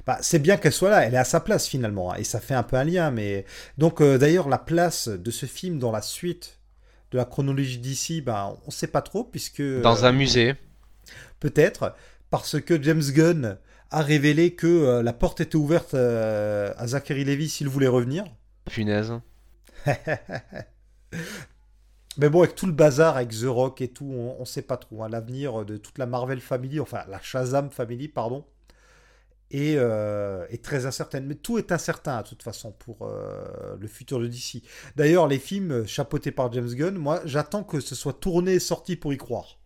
Bah, c'est bien qu'elle soit là, elle est à sa place finalement, hein, et ça fait un peu un lien. Mais donc euh, d'ailleurs la place de ce film dans la suite de la chronologie d'ici, bah, on sait pas trop puisque Dans euh, un musée. peut-être parce que James Gunn a révélé que euh, la porte était ouverte euh, à Zachary Levi s'il voulait revenir. Punaise. Mais bon, avec tout le bazar, avec The Rock et tout, on, on sait pas trop. hein, L'avenir de toute la Marvel Family, enfin la Shazam Family, pardon, est, euh, très incertaine. Mais tout est incertain, de toute façon, pour euh, le futur de DC. D'ailleurs, les films chapeautés par James Gunn, moi, j'attends que ce soit tourné et sorti pour y croire.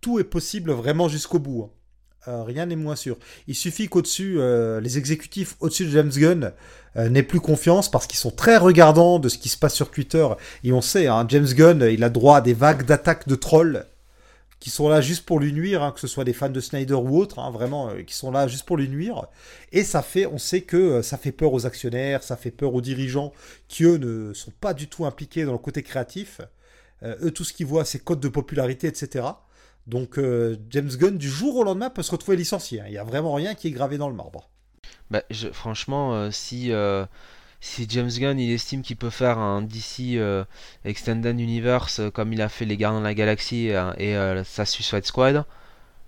Tout est possible vraiment jusqu'au bout. hein. Euh, rien n'est moins sûr. Il suffit qu'au-dessus, euh, les exécutifs au-dessus de James Gunn euh, n'aient plus confiance parce qu'ils sont très regardants de ce qui se passe sur Twitter. Et on sait, hein, James Gunn, il a droit à des vagues d'attaques de trolls qui sont là juste pour lui nuire, hein, que ce soit des fans de Snyder ou autres, hein, vraiment, qui sont là juste pour lui nuire. Et ça fait, on sait que ça fait peur aux actionnaires, ça fait peur aux dirigeants qui, eux, ne sont pas du tout impliqués dans le côté créatif. Eux, tout ce qu'ils voient, c'est codes de popularité, etc. Donc, euh, James Gunn, du jour au lendemain, peut se retrouver licencié. hein. Il n'y a vraiment rien qui est gravé dans le marbre. Bah, je, franchement, euh, si, euh, si James Gunn il estime qu'il peut faire un DC Extended Universe comme il a fait les Gardiens de la Galaxie et sa Suicide Squad,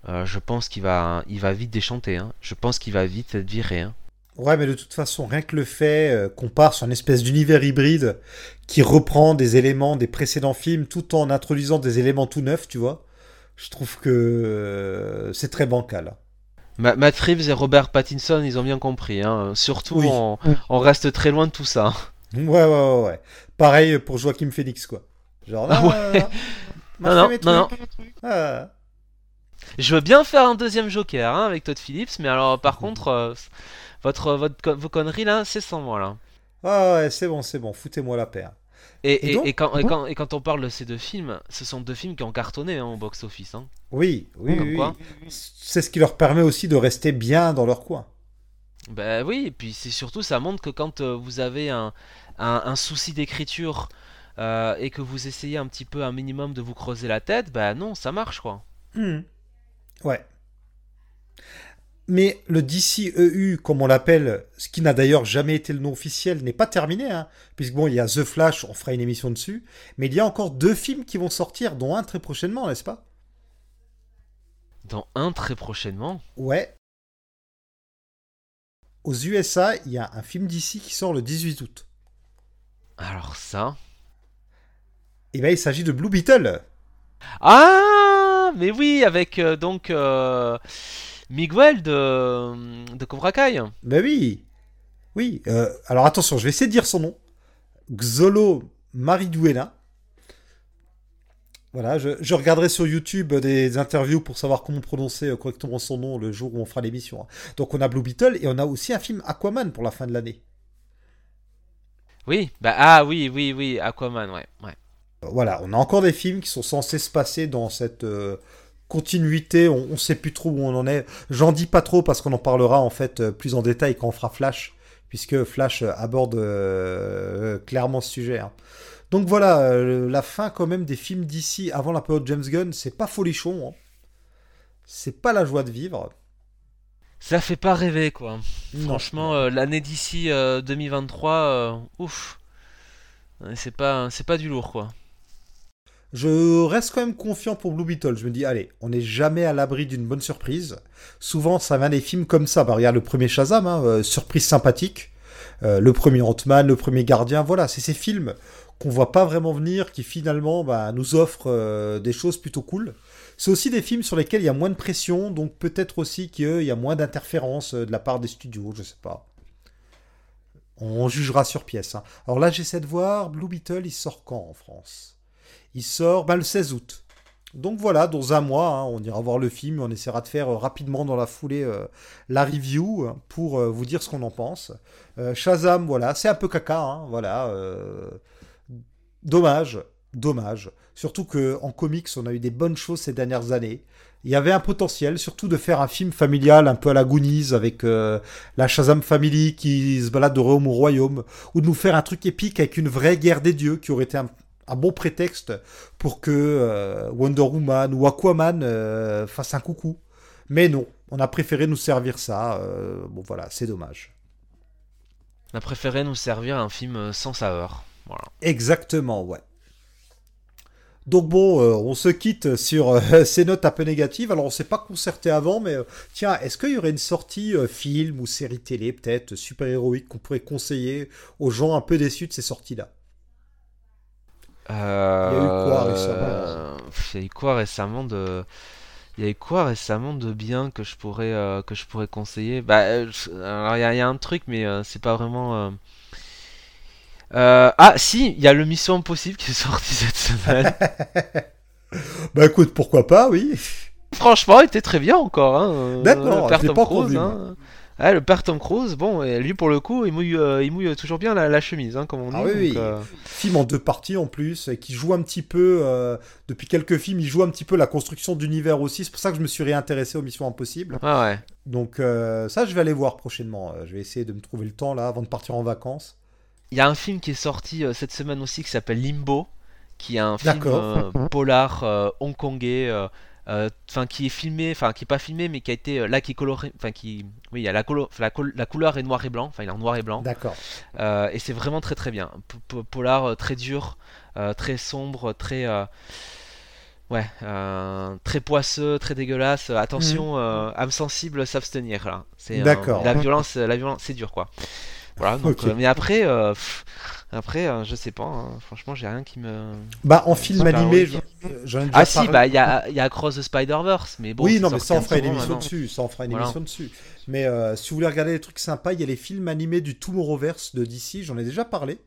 je pense qu'il va, il va vite déchanter. hein. Je pense qu'il va vite être viré. hein. Ouais, mais de toute façon, rien que le fait qu'on part sur une espèce d'univers hybride qui reprend des éléments des précédents films tout en introduisant des éléments tout neufs, tu vois, je trouve que euh, c'est très bancal. Ma- Matt Reeves et Robert Pattinson, ils ont bien compris. hein. Surtout, Oui. on, on reste très loin de tout ça. Ouais, ouais, ouais, ouais. Pareil pour Joaquin Phoenix, quoi. Genre, Ah ouais. Non, je fais non, non. Ah. Je veux bien faire un deuxième Joker hein, avec Todd Phillips, mais alors par contre, euh, votre, votre, vos conneries là, c'est sans moi là. Ah ouais, c'est bon, c'est bon, foutez-moi la paix. Et, Et et, donc et quand, et, quand, et quand on parle de ces deux films, ce sont deux films qui ont cartonné hein, au box-office. Hein. Oui, oui. C'est ce qui leur permet aussi de rester bien dans leur coin. Ben oui, et puis c'est surtout, ça montre que quand euh, vous avez un, un, un souci d'écriture euh, et que vous essayez un petit peu un minimum de vous creuser la tête, ben non, ça marche quoi. Hmm. Ouais. Mais le DCEU, comme on l'appelle, ce qui n'a d'ailleurs jamais été le nom officiel, n'est pas terminé, hein, puisque bon, il y a The Flash, on fera une émission dessus, mais il y a encore deux films qui vont sortir, dont un très prochainement, n'est-ce pas? Dans un très prochainement? Ouais. Aux USA, il y a un film d'ici qui sort le 18 août. Alors ça? Et ben, il s'agit de Blue Beetle. Ah, mais oui, avec euh, donc euh, Miguel de, de Cobra Kai. Ben oui. Oui. euh, alors attention, je vais essayer de dire son nom. Xolo Mariduela. Voilà, je, je regarderai sur YouTube des interviews pour savoir comment prononcer euh, correctement son nom le jour où on fera l'émission. hein. Donc on a Blue Beetle et on a aussi un film Aquaman pour la fin de l'année. Oui, bah ah oui, oui, oui, Aquaman, ouais, ouais. Euh, Voilà, on a encore des films qui sont censés se passer dans cette euh, continuité. On, on sait plus trop où on en est. J'en dis pas trop parce qu'on en parlera en fait euh, plus en détail quand on fera Flash, puisque Flash euh, aborde euh, clairement ce sujet. hein. Donc voilà, euh, la fin quand même des films d'ici avant la période James Gunn, c'est pas folichon. hein. C'est pas la joie de vivre. Ça fait pas rêver, quoi. Non. Franchement, euh, l'année d'ici euh, 2023, euh, ouf. C'est pas, c'est pas du lourd, quoi. Je reste quand même confiant pour Blue Beetle. Je me dis, allez, on n'est jamais à l'abri d'une bonne surprise. Souvent, ça vient des films comme ça. Bah, regarde le premier Shazam, hein, euh, surprise sympathique. Euh, le premier Ant-Man, le premier Gardien. Voilà, c'est ces films qu'on voit pas vraiment venir, qui finalement bah, nous offrent euh, des choses plutôt cool. C'est aussi des films sur lesquels il y a moins de pression, donc peut-être aussi qu'il y a moins d'interférences de la part des studios, je sais pas. On jugera sur pièce. hein. Alors là, j'essaie de voir, Blue Beetle, il sort quand en France? Il sort ben, le 16 août. Donc voilà, dans un mois, hein, on ira voir le film, on essaiera de faire euh, rapidement dans la foulée euh, la review pour euh, vous dire ce qu'on en pense. Shazam, voilà, c'est un peu caca, hein, voilà. dommage, dommage. Surtout que en comics, on a eu des bonnes choses ces dernières années. Il y avait un potentiel, surtout de faire un film familial un peu à la Goonies avec la Shazam Family qui se balade de royaume au royaume, ou de nous faire un truc épique avec une vraie guerre des dieux qui aurait été un, un bon prétexte pour que euh, Wonder Woman ou Aquaman euh, fassent un coucou. Mais non, on a préféré nous servir ça. euh, bon voilà, c'est dommage. On a préféré nous servir un film euh, sans saveur. Voilà. Exactement, ouais. Donc bon, on se quitte sur ces notes un peu négatives. Alors on s'est pas concerté avant, mais tiens, est-ce qu'il y aurait une sortie film ou série télé, peut-être super-héroïque, qu'on pourrait conseiller aux gens un peu déçus de ces sorties-là? Euh, Il y a eu quoi récemment pff, Il y a eu quoi récemment de. Il y a eu quoi récemment de bien que je pourrais, euh, que je pourrais conseiller? Bah, euh, alors il y, a- il y a un truc, mais euh, c'est pas vraiment. euh, ah, si, il y a le Mission Impossible qui est sorti cette semaine. Bah écoute, pourquoi pas, oui. Franchement, il était très bien encore. Hein. D'accord, je l'ai pas encore Cruise, vu, hein. Ouais, le père Tom Cruise, bon, lui pour le coup, il mouille, euh, il mouille toujours bien la, la chemise, hein, comme on dit. Ah oui, donc, oui. euh, Film en deux parties en plus, et qui joue un petit peu, euh, depuis quelques films, il joue un petit peu la construction d'univers aussi. C'est pour ça que je me suis réintéressé aux Missions Impossibles. Ouais. Donc euh, ça, je vais aller voir prochainement. Je vais essayer de me trouver le temps là avant de partir en vacances. Il y a un film qui est sorti euh, cette semaine aussi qui s'appelle Limbo, qui est un film euh, polar euh, hongkongais enfin qui est filmé, enfin qui est pas filmé, mais qui a été euh, là qui est coloré, enfin qui, oui, il y a la, colo- la, col- la couleur est noir et blanc, enfin il est en noir et blanc, D'accord. Euh, et c'est vraiment très très bien. P- p- polar euh, très dur, euh, très sombre, très euh, ouais, euh, très poisseux, très dégueulasse. Euh, Attention, euh, âme sensible, s'abstenir là. C'est euh, D'accord. la violence, la violence, c'est dur quoi. Voilà. Donc, euh, mais après, euh, pff, après, euh, je sais pas. hein, franchement, j'ai rien qui me. Bah, en film animé, j'en ai déjà Ah si, parlé. bah il y a, il y a Across the Spider-Verse, mais bon. oui, non, mais ça, on fera une émission dessus. Ça, on fera une Voilà. émission dessus. Mais euh, si vous voulez regarder des trucs sympas, il y a les films animés du Tomorrowverse de DC. J'en ai déjà parlé.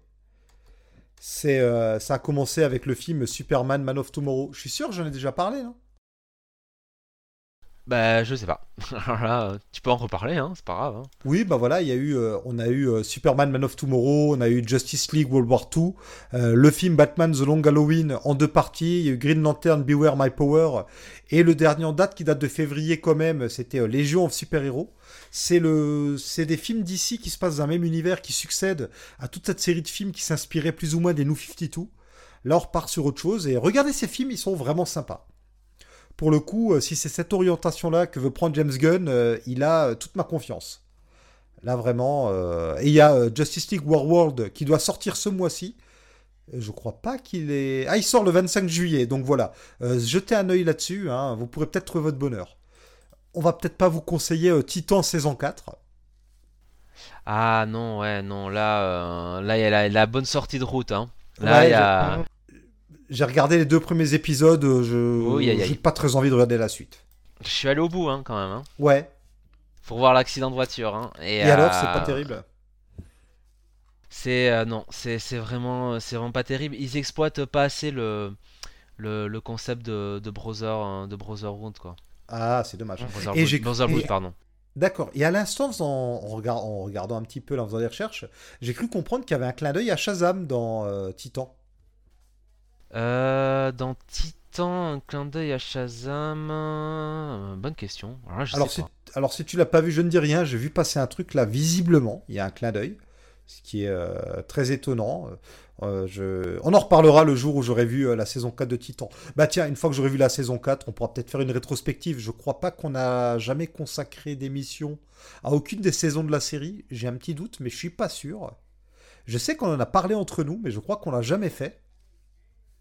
C'est, ça a commencé avec le film Superman Man of Tomorrow. Je suis sûr j'en ai déjà parlé. hein. Bah je sais pas. Là, tu peux en reparler, hein, c'est pas grave. hein. Oui, bah voilà, il y a eu, euh, on a eu euh, Superman Man of Tomorrow, on a eu Justice League World War II, euh, le film Batman The Long Halloween en deux parties, Green Lantern Beware My Power, et le dernier en date qui date de février quand même, c'était Légion of Super Héros. C'est le, c'est des films d'ici qui se passent dans un même univers qui succèdent à toute cette série de films qui s'inspiraient plus ou moins des New 52. Là, on repart sur autre chose et regardez ces films, ils sont vraiment sympas. Pour le coup, euh, si c'est cette orientation-là que veut prendre James Gunn, euh, il a euh, toute ma confiance. Là, vraiment. Et il y a Justice League War World qui doit sortir ce mois-ci. Je crois pas qu'il est. Ah, il sort le 25 juillet, donc voilà. Euh, jetez un œil là-dessus, hein, vous pourrez peut-être trouver votre bonheur. On va peut-être pas vous conseiller euh, Titan saison 4. Ah non, ouais, non, là, euh, là il y a la, la bonne sortie de route, hein. Là, Ouais, il y a. J'ai regardé les deux premiers épisodes, euh, je aïe. j'ai pas très envie de regarder la suite. Je suis allé au bout, hein, quand même. Hein, Ouais. pour voir l'accident de voiture. Hein, et Et alors, c'est euh, pas terrible. C'est euh, non, c'est c'est vraiment, c'est vraiment pas terrible. Ils exploitent pas assez le le, le concept de, de browser euh, de Brotherhood quoi. Ah, c'est dommage. Et j'ai- pardon. D'accord. Et à l'instant, en, en regard- en regardant un petit peu, là, en faisant des recherches, j'ai cru comprendre qu'il y avait un clin d'œil à Shazam dans euh, Titan. Euh, dans Titan, un clin d'œil à Shazam. euh, bonne question. Alors là, je Alors, sais si, pas. alors, si tu l'as pas vu, je ne dis rien. J'ai vu passer un truc là, visiblement. Il y a un clin d'œil, ce qui est euh, très étonnant. Je... On en reparlera le jour où j'aurai vu la saison 4 de Titan. Bah tiens, une fois que j'aurai vu la saison 4, on pourra peut-être faire une rétrospective. Je crois pas qu'on a jamais consacré d'émission à aucune des saisons de la série. J'ai un petit doute, mais je suis pas sûr. Je sais qu'on en a parlé entre nous, mais je crois qu'on l'a jamais fait.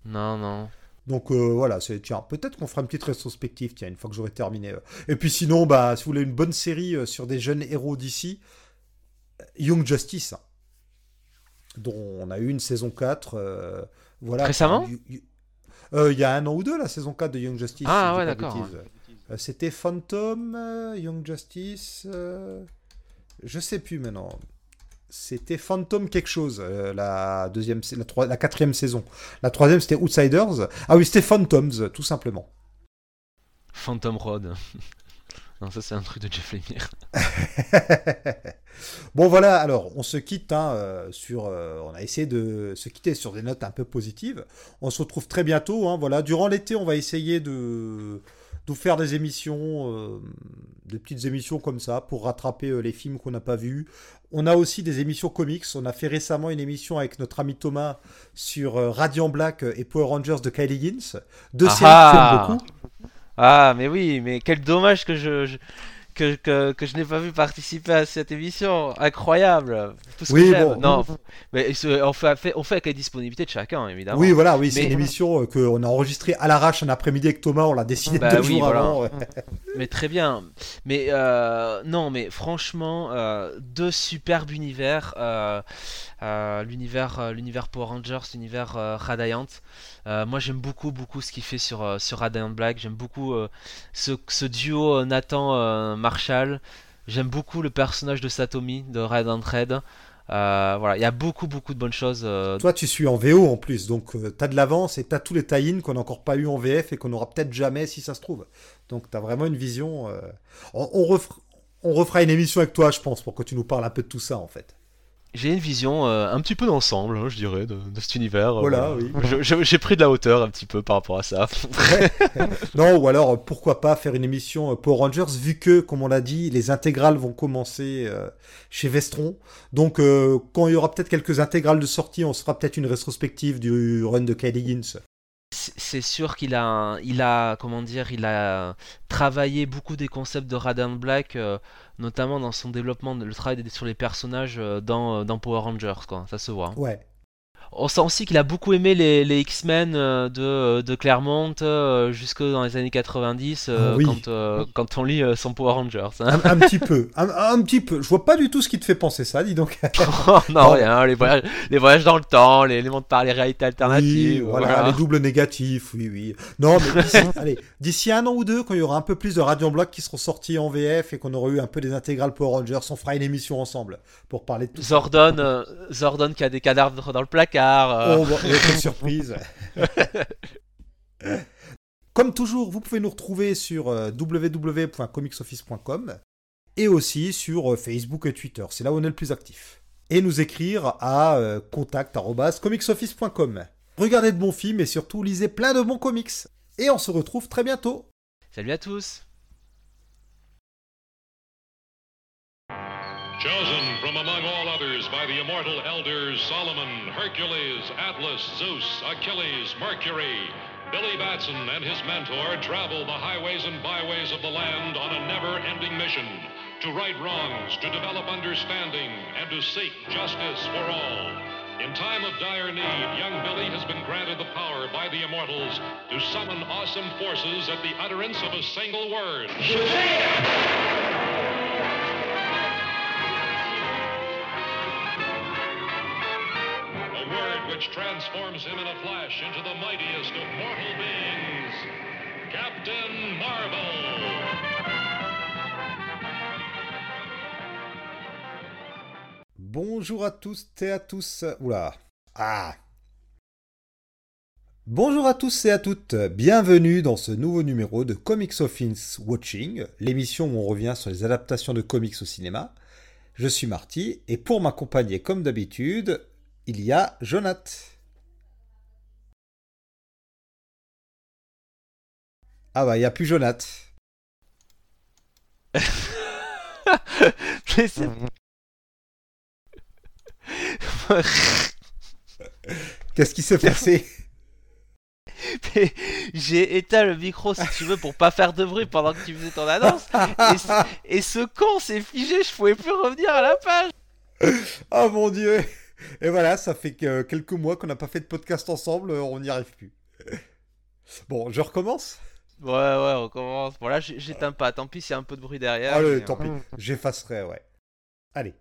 Non, non. Donc euh, voilà, c'est tiens, peut-être qu'on fera une petite rétrospective, tiens, une fois que j'aurai terminé. euh. Et puis sinon, bah, si vous voulez une bonne série euh, sur des jeunes héros d'ici, Young Justice, hein, dont on a eu une saison 4. euh, voilà. Récemment y- euh, Il y a un an ou deux, la saison 4 de Young Justice. Ah, ouais, d'accord, C'était Phantom, Young Justice. je sais plus maintenant. C'était Phantom quelque chose, euh, la deuxième, la, troi- la quatrième saison. La troisième, c'était Outsiders. Ah oui, c'était Phantoms, tout simplement. Phantom Road. non, ça c'est un truc de Jeff Lemire. bon voilà, alors on se quitte hein, euh, sur, euh, on a essayé de se quitter sur des notes un peu positives. On se retrouve très bientôt. hein, voilà, durant l'été, on va essayer de, de faire des émissions, euh, des petites émissions comme ça pour rattraper euh, les films qu'on n'a pas vus. On a aussi des émissions comics. On a fait récemment une émission avec notre ami Thomas sur euh, Radiant Black et Power Rangers de Kylie Higgins. Deux Ah séries que tu aimes ah beaucoup. Ah, mais oui, mais quel dommage que je, je- que, que, que je n'ai pas vu participer à cette émission. Incroyable. Tout ce que Oui, j'aime. bon. Non, mais on fait, on fait avec la disponibilité de chacun, évidemment. Oui, voilà, oui, c'est Mais- une émission euh, qu'on a enregistrée à l'arrache un après-midi avec Thomas. On l'a décidé Bah deux oui, jours voilà. avant. ouais. Mais très bien. Mais euh, non, mais franchement, euh, deux superbes univers. euh, l'univers, l'univers Power Rangers, l'univers Radiant. Moi, j'aime beaucoup, beaucoup ce qu'il fait sur sur Radiant Black. J'aime beaucoup ce, ce duo Nathan Marshall. J'aime beaucoup le personnage de Satomi de Radiant Red. Euh, voilà, il y a beaucoup, de bonnes choses. euh, Toi, tu suis en VO en plus, donc euh, t'as de l'avance et t'as tous les tie-ins qu'on n'a encore pas eu en VF et qu'on aura peut-être jamais si ça se trouve. Donc t'as vraiment une vision. on refera une émission avec toi, je pense, pour que tu nous parles un peu de tout ça en fait. J'ai une vision euh, un petit peu d'ensemble, hein, je dirais, de, de cet univers. euh, Voilà, oui. J'ai pris de la hauteur un petit peu par rapport à ça. Non, ou alors euh, pourquoi pas faire une émission Power Rangers, vu que, comme on l'a dit, les intégrales vont commencer euh, chez Vestron. Donc euh, quand il y aura peut-être quelques intégrales de sortie, on se fera peut-être une rétrospective du run de Kylie Higgins c'est sûr qu'il a, il a, comment dire, il a travaillé beaucoup des concepts de Radiant Black, euh, notamment dans son développement, le travail sur les personnages euh, dans, dans Power Rangers, quoi. Ça se voit. Ouais. On sent aussi qu'il a beaucoup aimé les, les X-Men euh, de, euh, de Claremont euh, jusque dans les années 90 Ah oui. quand, euh, quand on lit euh, son Power Rangers. hein. Un, un petit peu, un, un petit peu. Je vois pas du tout ce qui te fait penser ça, dis donc. Oh, non, rien, les voyages, les voyages dans le temps, les éléments de par les réalités Oui, alternatives. voilà, voilà. les doubles négatifs, oui, oui. Non, mais d'ici, un an ou deux, quand il y aura un peu plus de Radiant Block qui seront sortis en VF et qu'on aura eu un peu des intégrales Power Rangers, on fera une émission ensemble pour parler de tout ça. Zordon, euh, Zordon qui a des cadavres dans le placard. Euh. Oh, bon, quelle surprise Comme toujours, vous pouvez nous retrouver sur euh, www.comicsoffice.com et aussi sur euh, Facebook et Twitter. C'est là où on est le plus actif. Et nous écrire à contact@comicsoffice.com. Regardez de bons films et surtout lisez plein de bons comics. Et on se retrouve très bientôt. Salut à tous. Chosen from among all others by the immortal elders Solomon, Hercules, Atlas, Zeus, Achilles, Mercury, Billy Batson and his mentor travel the highways and byways of the land on a never ending mission to right wrongs, to develop understanding, and to seek justice for all. In time of dire need, young Billy has been granted the power by the immortals to summon awesome forces at the utterance of a single word. A which transforms him in a flash into the mightiest of mortal beings, Captain Marvel. Bonjour à tous et à tous. Oula. Ah. Bonjour à tous et à toutes. Bienvenue dans ce nouveau numéro de Comics Office Watching, l'émission où on revient sur les adaptations de comics au cinéma. Je suis Marty et pour m'accompagner comme d'habitude, il y a Jonath. Ah bah, il n'y a plus Jonath. Mais c'est- Qu'est-ce qui s'est passé? Mais J'ai éteint le micro si tu veux pour pas faire de bruit pendant que tu faisais ton annonce. Et, ce- et ce con s'est figé, je pouvais plus revenir à la page. Oh mon dieu Et voilà, ça fait que quelques mois qu'on n'a pas fait de podcast ensemble, euh, on n'y arrive plus. Bon, je recommence Ouais, ouais, on commence. Bon, là, j'éteins pas. Tant pis s'il y a un peu de bruit derrière. Allez, mais, tant euh, pis, j'effacerai, ouais. Allez.